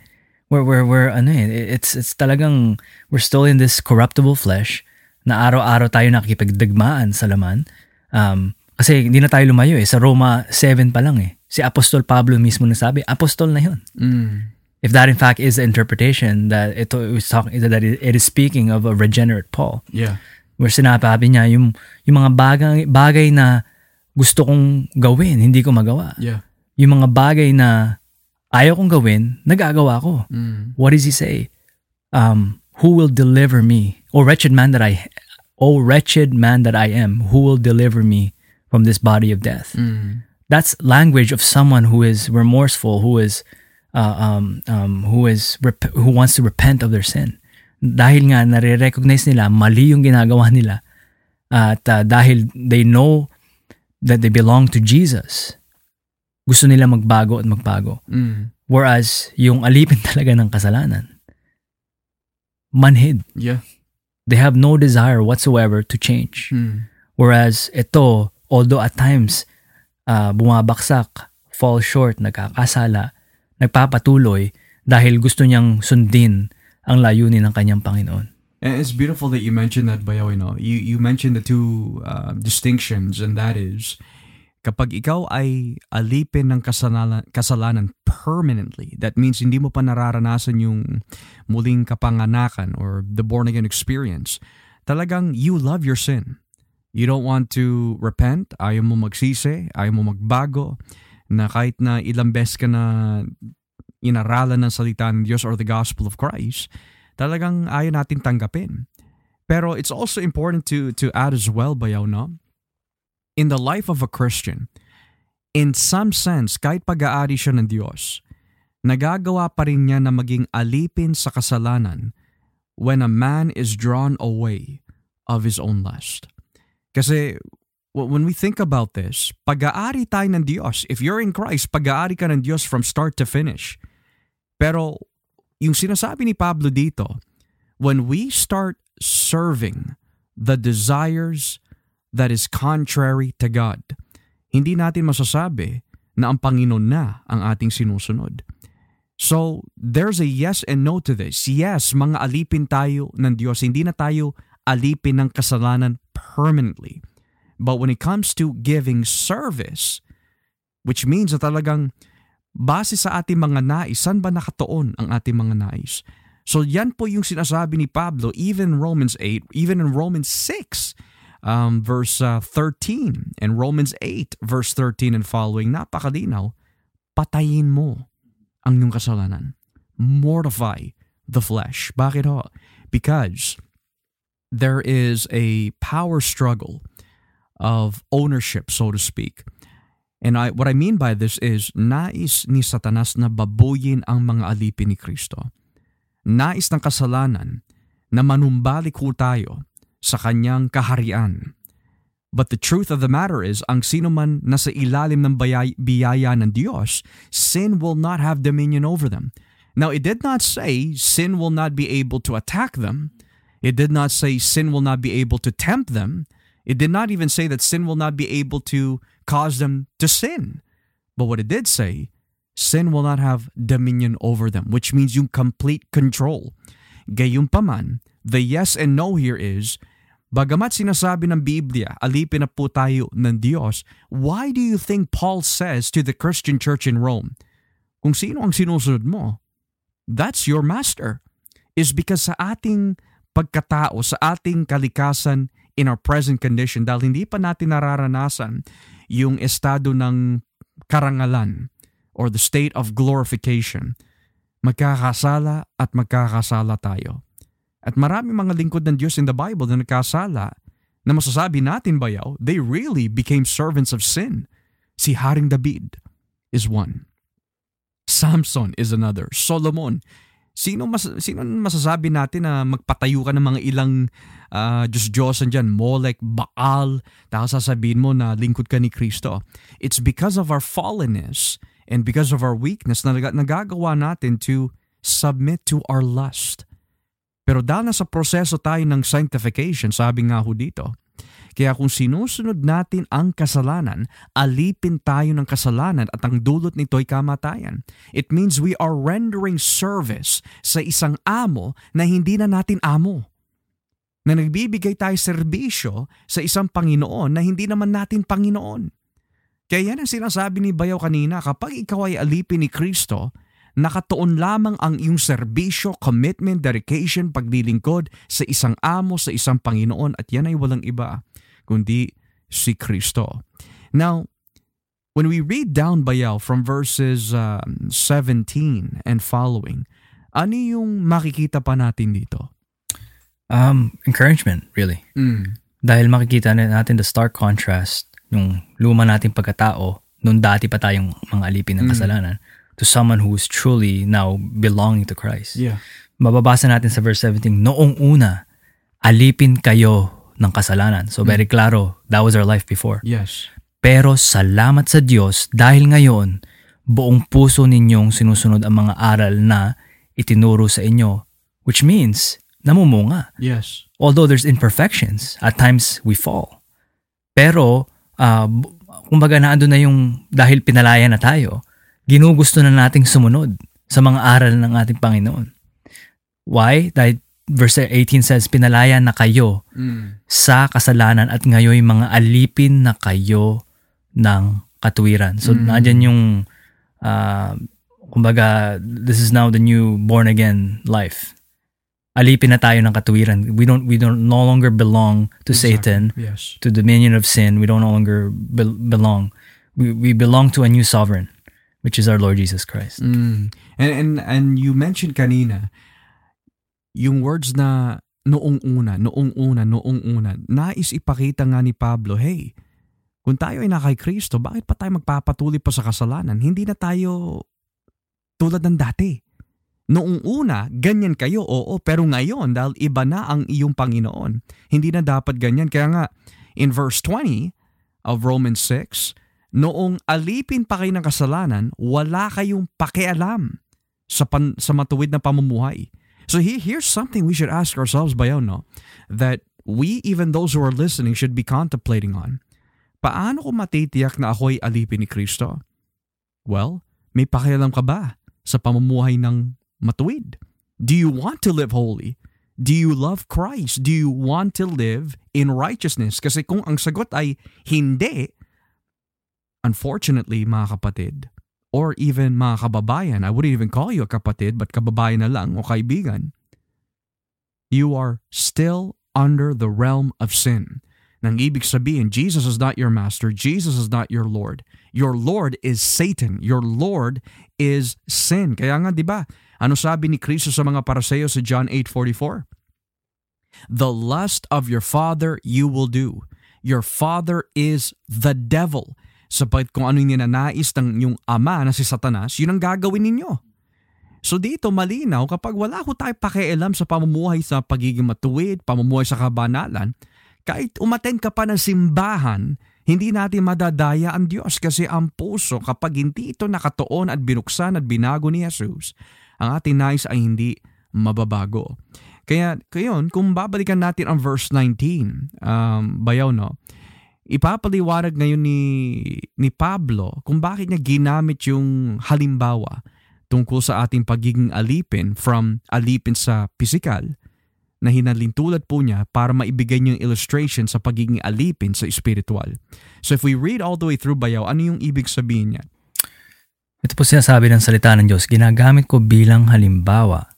We're, we're, we're, ano eh, it's, it's talagang, we're still in this corruptible flesh na araw-araw tayo nakikipagdagmaan sa laman. Um, kasi hindi na tayo lumayo eh. Sa Roma 7 pa lang eh. Si Apostol Pablo mismo nagsabi, apostol na yun Mm. if that in fact is the interpretation that it was talking that it is speaking of a regenerate Paul Yeah. where sinasabi niya yung yung mga bagay bagay na gusto kong gawin hindi ko magawa Yeah. yung mga bagay na ayaw kong gawin nagagawa ko Mm. what does he say um who will deliver me oh wretched man that I oh wretched man that I am who will deliver me from this body of death Mm. that's language of someone who is remorseful, who is uh, um, um, who is rep- who wants to repent of their sin. Dahil nga nare-recognize nila mali yung ginagawa nila at uh, dahil they know that they belong to Jesus, gusto nila magbago at magbago. Mm. Whereas yung alipin <laughs> talaga ng kasalanan, manhid. Yeah. They have no desire whatsoever to change. Mm. Whereas ito, although at times uh, bumabaksak, fall short, nagkakasala, nagpapatuloy dahil gusto niyang sundin ang layunin ng kanyang Panginoon. And it's beautiful that you mentioned that, Bayaw, you know. You, you mentioned the two uh, distinctions, and that is, kapag ikaw ay alipin ng kasalanan, kasalanan permanently, that means hindi mo pa nararanasan yung muling kapanganakan or the born-again experience, talagang you love your sin. You don't want to repent, ayaw mo magsisi, ayaw mo magbago, na kahit na ilang beses ka na inaralan ng salita ng Diyos or the gospel of Christ, talagang ayaw natin tanggapin. Pero it's also important to to add as well, bayaw, no? In the life of a Christian, in some sense, kahit pag-aari siya ng Diyos, nagagawa pa rin niya na maging alipin sa kasalanan when a man is drawn away of his own lust. Kasi when we think about this, pag-aari tayo ng Diyos. If you're in Christ, pag-aari ka ng Diyos from start to finish. Pero yung sinasabi ni Pablo dito, when we start serving the desires that is contrary to God, hindi natin masasabi na ang Panginoon na ang ating sinusunod. So, there's a yes and no to this. Yes, mga alipin tayo ng Diyos. Hindi na tayo alipin ng kasalanan permanently. But when it comes to giving service, which means na talagang base sa ating mga nais, saan ba nakatuon ang ating mga nais? So yan po yung sinasabi ni Pablo even Romans 8, even in Romans 6, um, verse uh, 13, and Romans 8, verse 13 and following, napakalinaw, patayin mo ang iyong kasalanan. Mortify the flesh. Bakit ho? Because there is a power struggle of ownership, so to speak. And I, what I mean by this is, nais ni Satanas na babuyin ang mga alipin ni Kristo. Nais ng kasalanan na manumbalik ho tayo sa kanyang kaharian. But the truth of the matter is, ang sino man nasa ilalim ng bayay- biyaya ng Diyos, sin will not have dominion over them. Now, it did not say sin will not be able to attack them. It did not say sin will not be able to tempt them. It did not even say that sin will not be able to cause them to sin. But what it did say, sin will not have dominion over them, which means yung complete control. Gayunpaman, the yes and no here is, bagamat sinasabi ng Biblia, alipin na po tayo ng Diyos, why do you think Paul says to the Christian church in Rome, kung sino ang sinusunod mo, that's your master. is because sa ating pagkatao, sa ating kalikasan in our present condition, dahil hindi pa natin nararanasan yung estado ng karangalan or the state of glorification, magkakasala at magkakasala tayo. At marami mga lingkod ng Diyos in the Bible na nagkasala na masasabi natin bayaw, they really became servants of sin. Si Haring David is one. Samson is another. Solomon. Sino mas sino masasabi natin na magpatayo ka ng mga ilang uh, Diyos-Diyosan dyan, Molech, Baal, tapos sasabihin mo na lingkod ka ni Kristo. It's because of our fallenness and because of our weakness na nagagawa natin to submit to our lust. Pero dahil nasa proseso tayo ng sanctification, sabi nga ho dito, kaya kung sinusunod natin ang kasalanan, alipin tayo ng kasalanan at ang dulot nito ay kamatayan. It means we are rendering service sa isang amo na hindi na natin amo. Na nagbibigay tayo serbisyo sa isang Panginoon na hindi naman natin Panginoon. Kaya yan ang sinasabi ni Bayaw kanina, kapag ikaw ay alipin ni Kristo, nakatuon lamang ang iyong serbisyo, commitment, dedication, paglilingkod sa isang amo, sa isang Panginoon at yan ay walang iba kundi si Kristo. Now, when we read down bayaw from verses uh, 17 and following, ano yung makikita pa natin dito? Um, encouragement, really. Mm. Dahil makikita natin the stark contrast yung luma nating pagkatao nung dati pa tayong mga alipin ng kasalanan mm. To someone who is truly now belonging to Christ. Yeah. Mababasa natin sa verse 17, noong una, alipin kayo ng kasalanan. So very klaro, that was our life before. Yes. Pero salamat sa Diyos dahil ngayon, buong puso ninyong sinusunod ang mga aral na itinuro sa inyo, which means namumunga. Yes. Although there's imperfections, at times we fall. Pero, uh, kumbaga na na yung dahil pinalaya na tayo, ginugusto na nating sumunod sa mga aral ng ating Panginoon. Why? Dahil verse 18 says, Pinalaya na kayo mm. sa kasalanan at ngayon mga alipin na kayo ng katuwiran. So, mm. nandyan yung, uh, kumbaga, this is now the new born again life. Alipin na tayo ng katuwiran. We don't we don't no longer belong to exactly. Satan, yes. to the dominion of sin. We don't no longer be- belong. We we belong to a new sovereign, which is our Lord Jesus Christ. Mm. And and and you mentioned kanina yung words na noong una, noong una, noong una, nais ipakita nga ni Pablo, hey, kung tayo ay nakay Kristo, bakit pa tayo magpapatuloy pa sa kasalanan? Hindi na tayo tulad ng dati. Noong una, ganyan kayo, oo, pero ngayon, dahil iba na ang iyong Panginoon, hindi na dapat ganyan. Kaya nga, in verse 20 of Romans 6, noong alipin pa kayo ng kasalanan, wala kayong pakialam sa, pan, sa matuwid na pamumuhay. So he, here's something we should ask ourselves, bayaw, no? That we, even those who are listening, should be contemplating on. Paano ko matitiyak na ako'y alipin ni Kristo? Well, may pakialam ka ba sa pamumuhay ng matuwid? Do you want to live holy? Do you love Christ? Do you want to live in righteousness? Kasi kung ang sagot ay hindi, unfortunately mga kapatid, or even mga kababayan, I wouldn't even call you a kapatid, but kababayan na lang o kaibigan, you are still under the realm of sin. Nang ibig sabihin, Jesus is not your master, Jesus is not your Lord. Your Lord is Satan. Your Lord is sin. Kaya nga, di ba, ano sabi ni Kristo sa mga paraseyo sa John 8.44? The lust of your father you will do. Your father is the devil Sapat kung ano yung ninanais ng yung ama na si Satanas, yun ang gagawin ninyo. So dito malinaw kapag wala ko tayo pakialam sa pamumuhay sa pagiging matuwid, pamumuhay sa kabanalan, kahit umaten ka pa ng simbahan, hindi natin madadaya ang Diyos kasi ang puso kapag hindi ito nakatuon at binuksan at binago ni Jesus, ang ating nais ay hindi mababago. Kaya, kayon, kung babalikan natin ang verse 19, um, bayaw no, ipapaliwanag ngayon ni, ni Pablo kung bakit niya ginamit yung halimbawa tungkol sa ating pagiging alipin from alipin sa pisikal na hinalintulad po niya para maibigay niyo yung illustration sa pagiging alipin sa spiritual. So if we read all the way through bayaw, ano yung ibig sabihin niya? Ito po sinasabi ng salita ng Diyos, ginagamit ko bilang halimbawa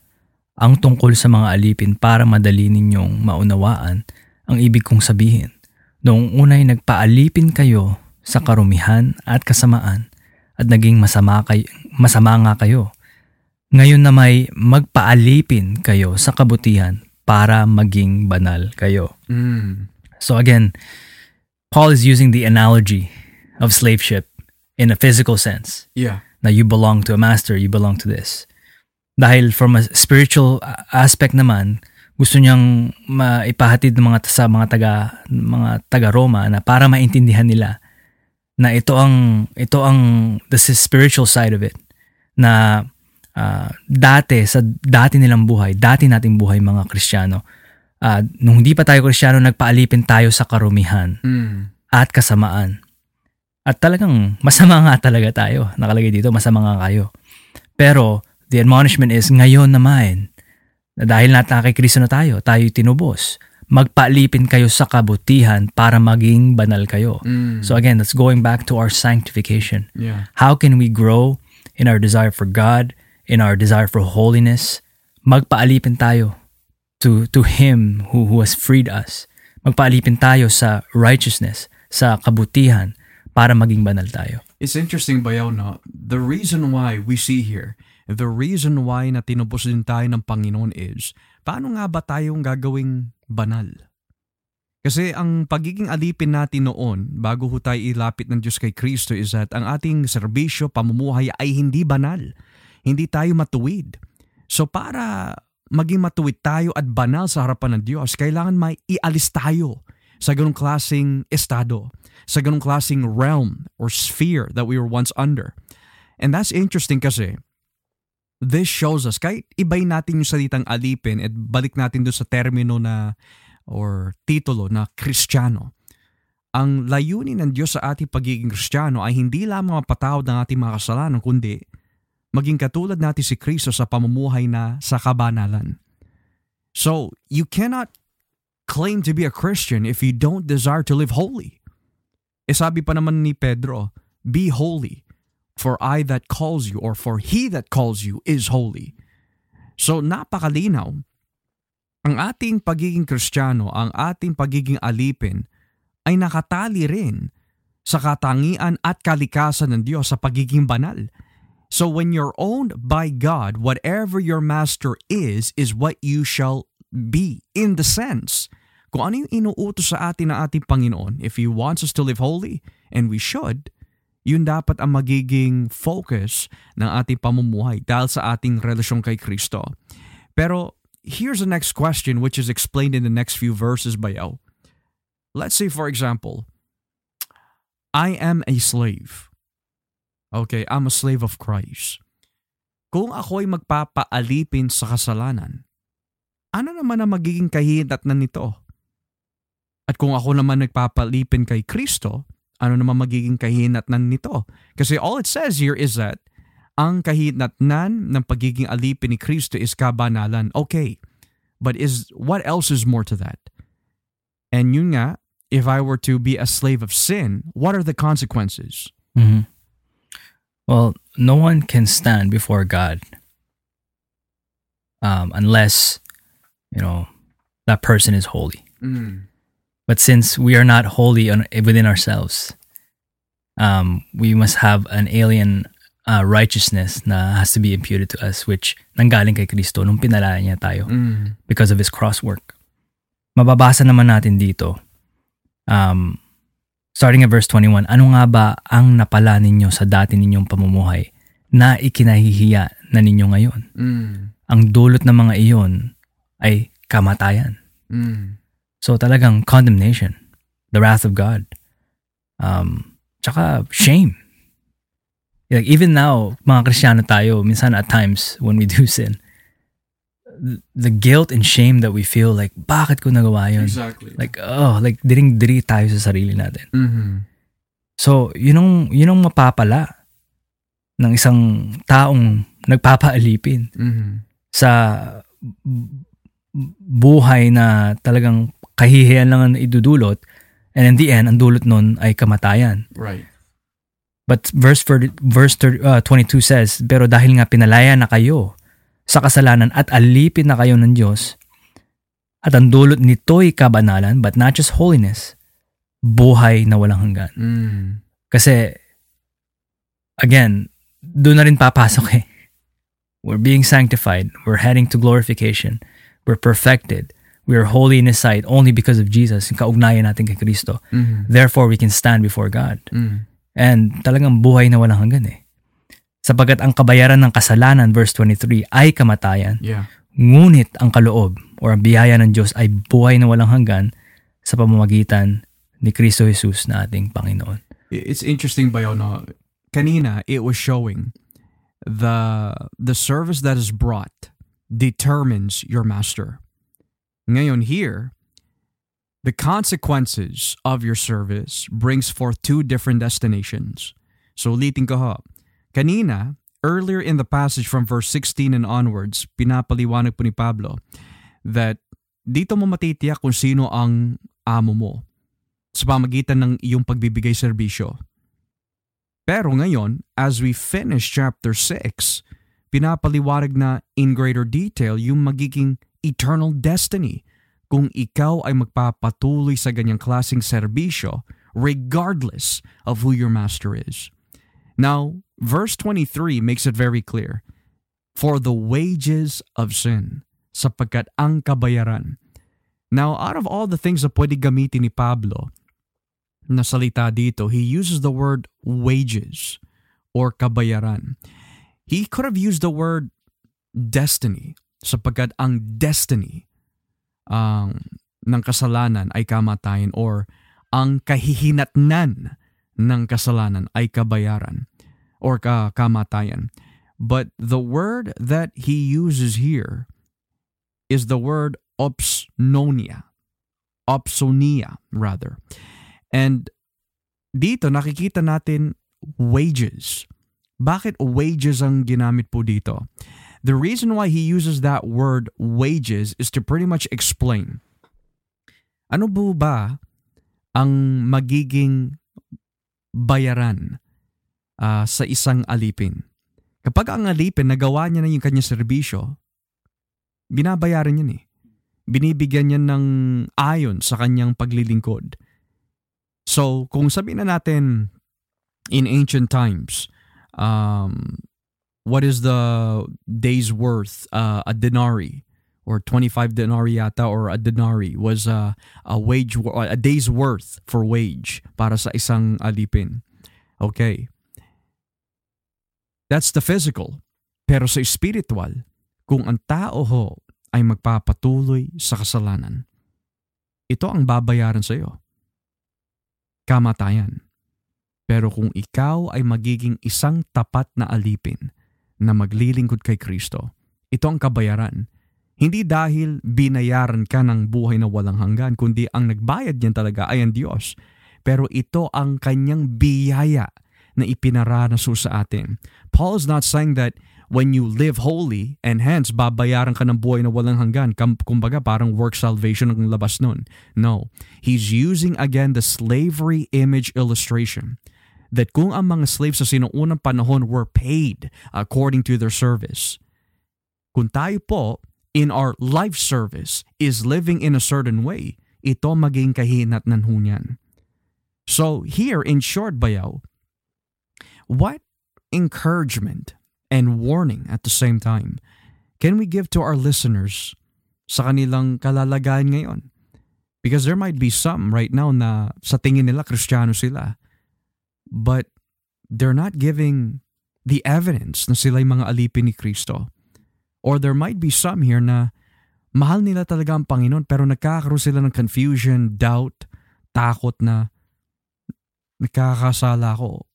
ang tungkol sa mga alipin para madali ninyong maunawaan ang ibig kong sabihin. Noong unay nagpaalipin kayo sa karumihan at kasamaan at naging masama, kay, masama nga kayo. Ngayon na may magpaalipin kayo sa kabutihan para maging banal kayo. Mm. So again, Paul is using the analogy of slave ship in a physical sense. Yeah. Na you belong to a master, you belong to this. Dahil from a spiritual aspect naman, gusto niyang maipahatid ng mga sa mga taga mga taga Roma na para maintindihan nila na ito ang ito ang the spiritual side of it na ah, dati sa dati nilang buhay, dati nating buhay mga Kristiyano. ah, nung hindi pa tayo Kristiyano, nagpaalipin tayo sa karumihan Mm. at kasamaan. At talagang masama nga talaga tayo. Nakalagay dito, masama nga kayo. Pero the admonishment is ngayon naman, na dahil nata kay Kristo na tayo, tayo tinubos. Magpaalipin kayo sa kabutihan para maging banal kayo. Mm. So again, that's going back to our sanctification. yeah. How can we grow in our desire for God, in our desire for holiness? Magpaalipin tayo to to him who who has freed us. Magpaalipin tayo sa righteousness, sa kabutihan para maging banal tayo. It's interesting, Bayaw, no? The reason why we see here, the reason why na tinubos din tayo ng Panginoon is, paano nga ba tayong gagawing banal? Kasi ang pagiging alipin natin noon, bago ho tayo ilapit ng Diyos kay Kristo, is that ang ating serbisyo, pamumuhay ay hindi banal. Hindi tayo matuwid. So para maging matuwid tayo at banal sa harapan ng Diyos, kailangan may ialis tayo sa ganong klaseng estado, sa ganong klaseng realm or sphere that we were once under. And that's interesting kasi this shows us, kahit ibay natin yung salitang alipin at balik natin doon sa termino na or titulo na Kristiyano. Ang layunin ng Diyos sa ating pagiging Kristiyano ay hindi lamang mapatawad ng ating mga kasalanan, kundi maging katulad natin si Kristo sa pamumuhay na sa kabanalan. So, you cannot claim to be a Christian if you don't desire to live holy. E sabi pa naman ni Pedro, be holy, for I that calls you or for he that calls you is holy. So napakalinaw, ang ating pagiging Kristiyano, ang ating pagiging alipin ay nakatali rin sa katangian at kalikasan ng Diyos sa pagiging banal. So when you're owned by God, whatever your master is, is what you shall be in the sense. Kung ano yung inuutos sa atin ng ating Panginoon, if He wants us to live holy, and we should, yun dapat ang magiging focus ng ating pamumuhay dahil sa ating relasyon kay Kristo. Pero here's the next question which is explained in the next few verses by El. Let's say for example, I am a slave. Okay, I'm a slave of Christ. Kung ako ay magpapaalipin sa kasalanan, ano naman ang magiging kahihinatnan nito? At kung ako naman nagpapalipin kay Kristo, ano naman magiging kahihinatnan nito? Kasi all it says here is that ang kahihinatnan ng pagiging alipin ni Kristo is kabanalan. Okay, but is what else is more to that? And yun nga, if I were to be a slave of sin, what are the consequences? Mhm. Well, no one can stand before God um, unless, you know, that person is holy. But since we are not holy on, within ourselves, um, we must have an alien uh, righteousness na has to be imputed to us, which nanggaling kay Kristo nung pinalaya niya tayo Mm. because of His cross work. Mababasa naman natin dito, um, starting at verse 21, ano nga ba ang napala ninyo sa dati ninyong pamumuhay na ikinahihiya na ninyo ngayon? Mm. Ang dulot ng mga iyon ay kamatayan. Mm. So talagang condemnation, the wrath of God. Um, tsaka shame. Like even now, mga Kristiyano tayo, minsan at times when we do sin, th- the guilt and shame that we feel like, bakit ko nagawa yun? Exactly. Like, oh, like diring-diri tayo sa sarili natin. mm-hmm. So, yun ang, yun ang mapapala ng isang taong nagpapaalipin Mm-hmm. sa buhay na talagang kahihiyan lang ang idudulot and in the end, ang dulot nun ay kamatayan. Right. But verse 30, verse 30, uh, 22 says, Pero dahil nga pinalaya na kayo sa kasalanan at alipin na kayo ng Diyos. At ang dulot nito'y kabanalan, but not just holiness, buhay na walang hanggan. Mm. Kasi, again, doon na rin papasok eh. We're being sanctified. We're heading to glorification. We're perfected. We are holy in His sight only because of Jesus, yung kaugnayan natin kay Kristo. Mm. Therefore, we can stand before God. Mm. And talagang buhay na walang hanggan eh. Sapagkat ang kabayaran ng kasalanan, verse 23, ay kamatayan. Yeah. Ngunit ang kaloob or ang biyaya ng Diyos ay buhay na walang hanggan sa pamamagitan ni Kristo Jesus na ating Panginoon. It's interesting, Bayo, no? Kanina, it was showing the the service that is brought determines your master. Ngayon here, the consequences of your service brings forth two different destinations. So ulitin ko ho. Kanina, earlier in the passage from verse 16 and onwards, pinapaliwanag po ni Pablo that dito mo matitiyak kung sino ang amo mo sa pamagitan ng iyong pagbibigay serbisyo. Pero ngayon, as we finish chapter 6, pinapaliwanag na in greater detail yung magiging eternal destiny kung ikaw ay magpapatuloy sa ganyang klaseng serbisyo regardless of who your master is. Now, verse 23 makes it very clear. For the wages of sin, sapagkat ang kabayaran. Now, out of all the things na pwede gamitin ni Pablo, na salita dito, he uses the word wages or kabayaran. He could have used the word destiny sapagkat ang destiny ang ng kasalanan ay kamatayan or ang kahihinatnan ng kasalanan ay kabayaran or ka kamatayan. But the word that he uses here is the word opsnonia. Opsonia, rather. And dito nakikita natin wages. Bakit wages ang ginamit po dito? The reason why he uses that word wages is to pretty much explain. Ano po ba ang magiging bayaran uh, sa isang alipin? Kapag ang alipin nagawa niya na yung kanyang serbisyo, binabayaran niya eh. Binibigyan niya ng ayon sa kanyang paglilingkod. So, kung sabihin na natin in ancient times, um, what is the day's worth? Uh, a denari or 25 denarii or a denari was uh, a wage a day's worth for wage para sa isang alipin. Okay. That's the physical. Pero sa spiritual, kung ang tao ho ay magpapatuloy sa kasalanan, ito ang babayaran sa iyo. Kamatayan. Pero kung ikaw ay magiging isang tapat na alipin na maglilingkod kay Kristo, ito ang kabayaran. Hindi dahil binayaran ka ng buhay na walang hanggan, kundi ang nagbayad niyan talaga ay ang Diyos. Pero ito ang kanyang biyaya na ipinaranas sa atin. Paul is not saying that when you live holy and hence babayaran ka ng buhay na walang hanggan, kumbaga parang work salvation ang labas nun. No. He's using again the slavery image illustration that kung ang mga slaves sa sinuunang panahon were paid according to their service, kung tayo po in our life service is living in a certain way, ito maging kahinat ng hunyan. So here, in short, Bayaw, what encouragement and warning at the same time can we give to our listeners sa kanilang kalalagayan ngayon? Because there might be some right now na sa tingin nila kristyano sila, but they're not giving the evidence na sila'y mga alipin ni Kristo. Or there might be some here na mahal nila talaga ang Panginoon pero nagkakaroon sila ng confusion, doubt, takot na nagkakasala ko.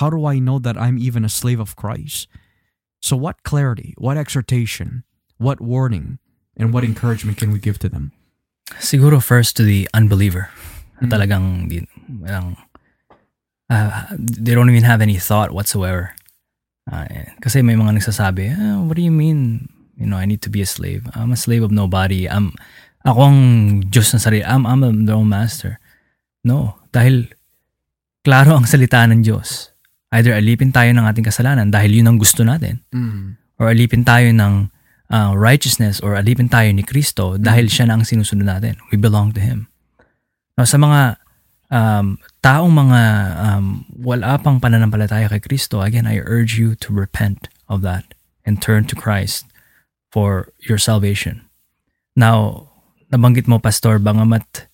How do I know that I'm even a slave of Christ? So what clarity, what exhortation, what warning, and what encouragement can we give to them? Siguro first to the unbeliever. Mm. Talagang walang, uh, they don't even have any thought whatsoever. Uh, kasi may mga nagsasabi, ah, what do you mean? You know, I need to be a slave. I'm a slave of nobody. I'm, ako ang Diyos ng sarili. I'm, I'm the own master. No, dahil klaro ang salita ng Diyos. Either alipin tayo ng ating kasalanan dahil yun ang gusto natin. Mm. Or alipin tayo ng uh, righteousness or alipin tayo ni Kristo dahil siya na ang sinusunod natin. We belong to Him. Now, sa mga um, taong mga um, wala pang pananampalataya kay Kristo, again, I urge you to repent of that and turn to Christ for your salvation. Now, nabanggit mo, Pastor, bangamat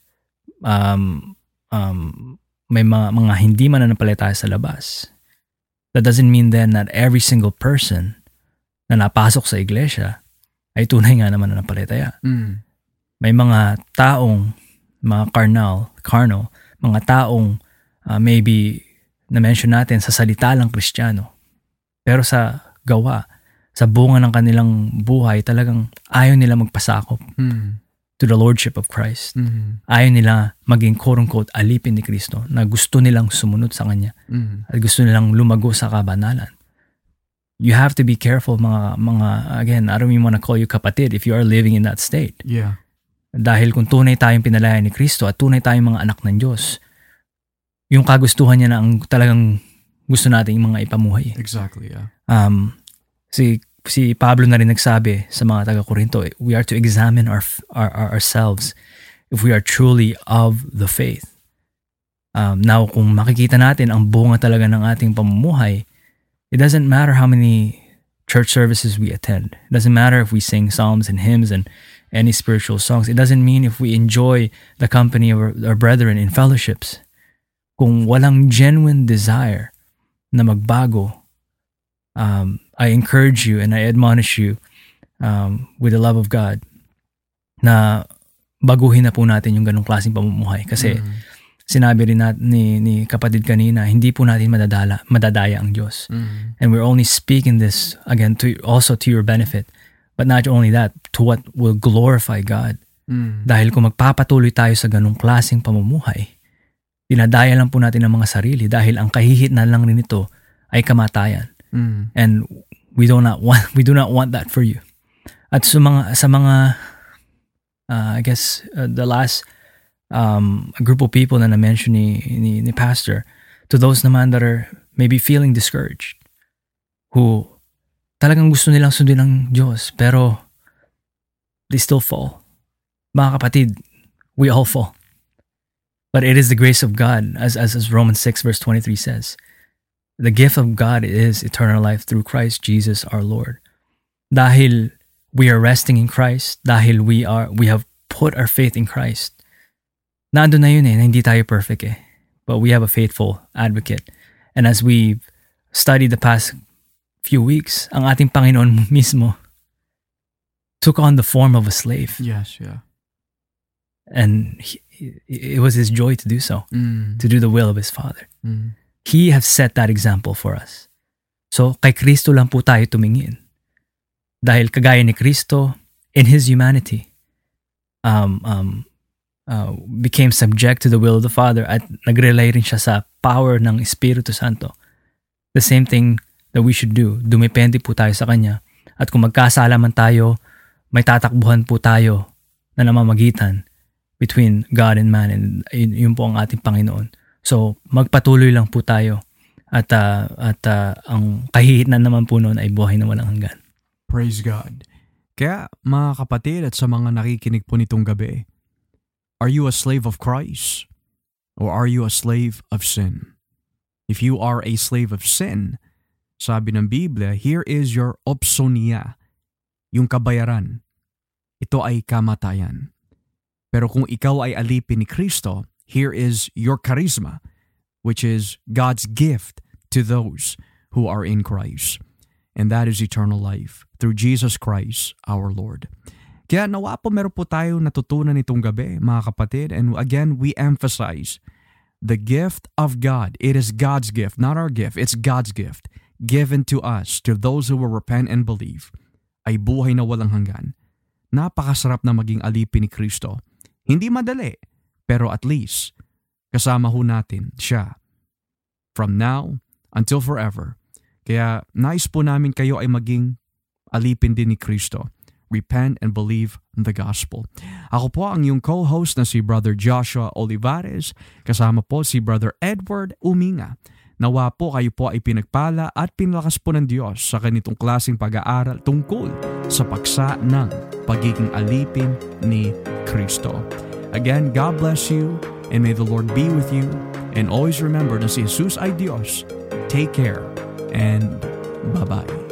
um, um, may mga, mga hindi mananampalataya sa labas, that doesn't mean then that every single person na napasok sa iglesia ay tunay nga naman na napalataya. Mm. May mga taong, mga carnal, carnal, mga taong uh, maybe na-mention natin sa salita lang kristyano. Pero sa gawa, sa bunga ng kanilang buhay, talagang ayaw nila magpasakop Mm. to the Lordship of Christ. Mm. Ayaw nila maging quote-unquote alipin ni Kristo na gusto nilang sumunod sa Kanya Mm. at gusto nilang lumago sa kabanalan. You have to be careful mga, mga again, I don't even want to call you kapatid if you are living in that state. Yeah. Dahil kung tunay tayong pinalaya ni Kristo at tunay tayong mga anak ng Diyos, yung kagustuhan niya na ang talagang gusto nating mga ipamuhay. Exactly, yeah. Um, si si Pablo na rin nagsabi sa mga taga-Korinto, we are to examine our, our, our ourselves if we are truly of the faith. Um, now, kung makikita natin ang bunga talaga ng ating pamumuhay, it doesn't matter how many church services we attend. It doesn't matter if we sing psalms and hymns and any spiritual songs. It doesn't mean if we enjoy the company of our, our brethren in fellowships. Kung walang genuine desire na magbago, um, I encourage you and I admonish you um, with the love of God na baguhin na po natin yung ganong klaseng pamumuhay. Kasi Mm. sinabi rin nat, ni, ni kapatid kanina, hindi po natin madadala, madadaya ang Diyos. Mm. And we're only speaking this, again, to also to your benefit. But not only that, to what will glorify God. Mm. Dahil kung magpapatuloy tayo sa ganong klaseng pamumuhay, dinadaya lang po natin ang mga sarili dahil ang kahihitnan lang rin ito ay kamatayan. Mm. And we do not want <laughs> we do not want that for you. At sa mga sa mga uh, I guess uh, the last um, group of people na na-mention ni, ni, ni Pastor, to those naman that are maybe feeling discouraged, who talagang gusto nilang sundin ng Diyos, pero they still fall. Mga kapatid, we all fall. But it is the grace of God, as, as, as Romans 6 verse 23 says. The gift of God is eternal life through Christ Jesus our Lord. Dahil we are resting in Christ, dahil we are we have put our faith in Christ. Nandun na yun eh, na hindi tayo perfect eh. But we have a faithful advocate. And as we studied the past few weeks, ang ating Panginoon <laughs> mismo took on the form of a slave. Yes, yeah. And he, it was his joy to do so, Mm. to do the will of his Father. Mm. He has set that example for us. So, kay Kristo lang po tayo tumingin. Dahil kagaya ni Kristo, in His humanity, um, um, uh, became subject to the will of the Father at nag-rely rin siya sa power ng Espiritu Santo. The same thing that we should do. Dumepende po tayo sa Kanya. At kung magkasala man tayo, may tatakbuhan po tayo na namamagitan between God and man and yun, po ang ating Panginoon. So, magpatuloy lang po tayo at ah, at ah, ang kahihitnan naman po noon ay buhay na walang hanggan. Praise God. Kaya mga kapatid at sa mga nakikinig po nitong gabi, are you a slave of Christ? Or are you a slave of sin? If you are a slave of sin, sabi ng Biblia, here is your opsonia, yung kabayaran. Ito ay kamatayan. Pero kung ikaw ay alipin ni Kristo, here is your charisma, which is God's gift to those who are in Christ. And that is eternal life through Jesus Christ our Lord. Kaya nawa po meron po tayo natutunan itong gabi, mga kapatid. And again, we emphasize the gift of God. It is God's gift, not our gift. It's God's gift given to us, to those who will repent and believe, ay buhay na walang hanggan. Napakasarap na maging alipin ni Kristo. Hindi madali, pero at least kasama ho natin siya. From now until forever. Kaya nais po namin kayo ay maging alipin din ni Kristo. Repent and believe in the gospel. Ako po ang iyong co-host na si Brother Joshua Olivares, kasama po si Brother Edward Uminga. Nawa po kayo po ay pinagpala at pinlakas po ng Diyos sa ganitong klaseng pag-aaral tungkol sa paksa ng pagiging alipin ni Kristo. Again, God bless you and may the Lord be with you and always remember na si Jesus ay Diyos. Take care and bye-bye.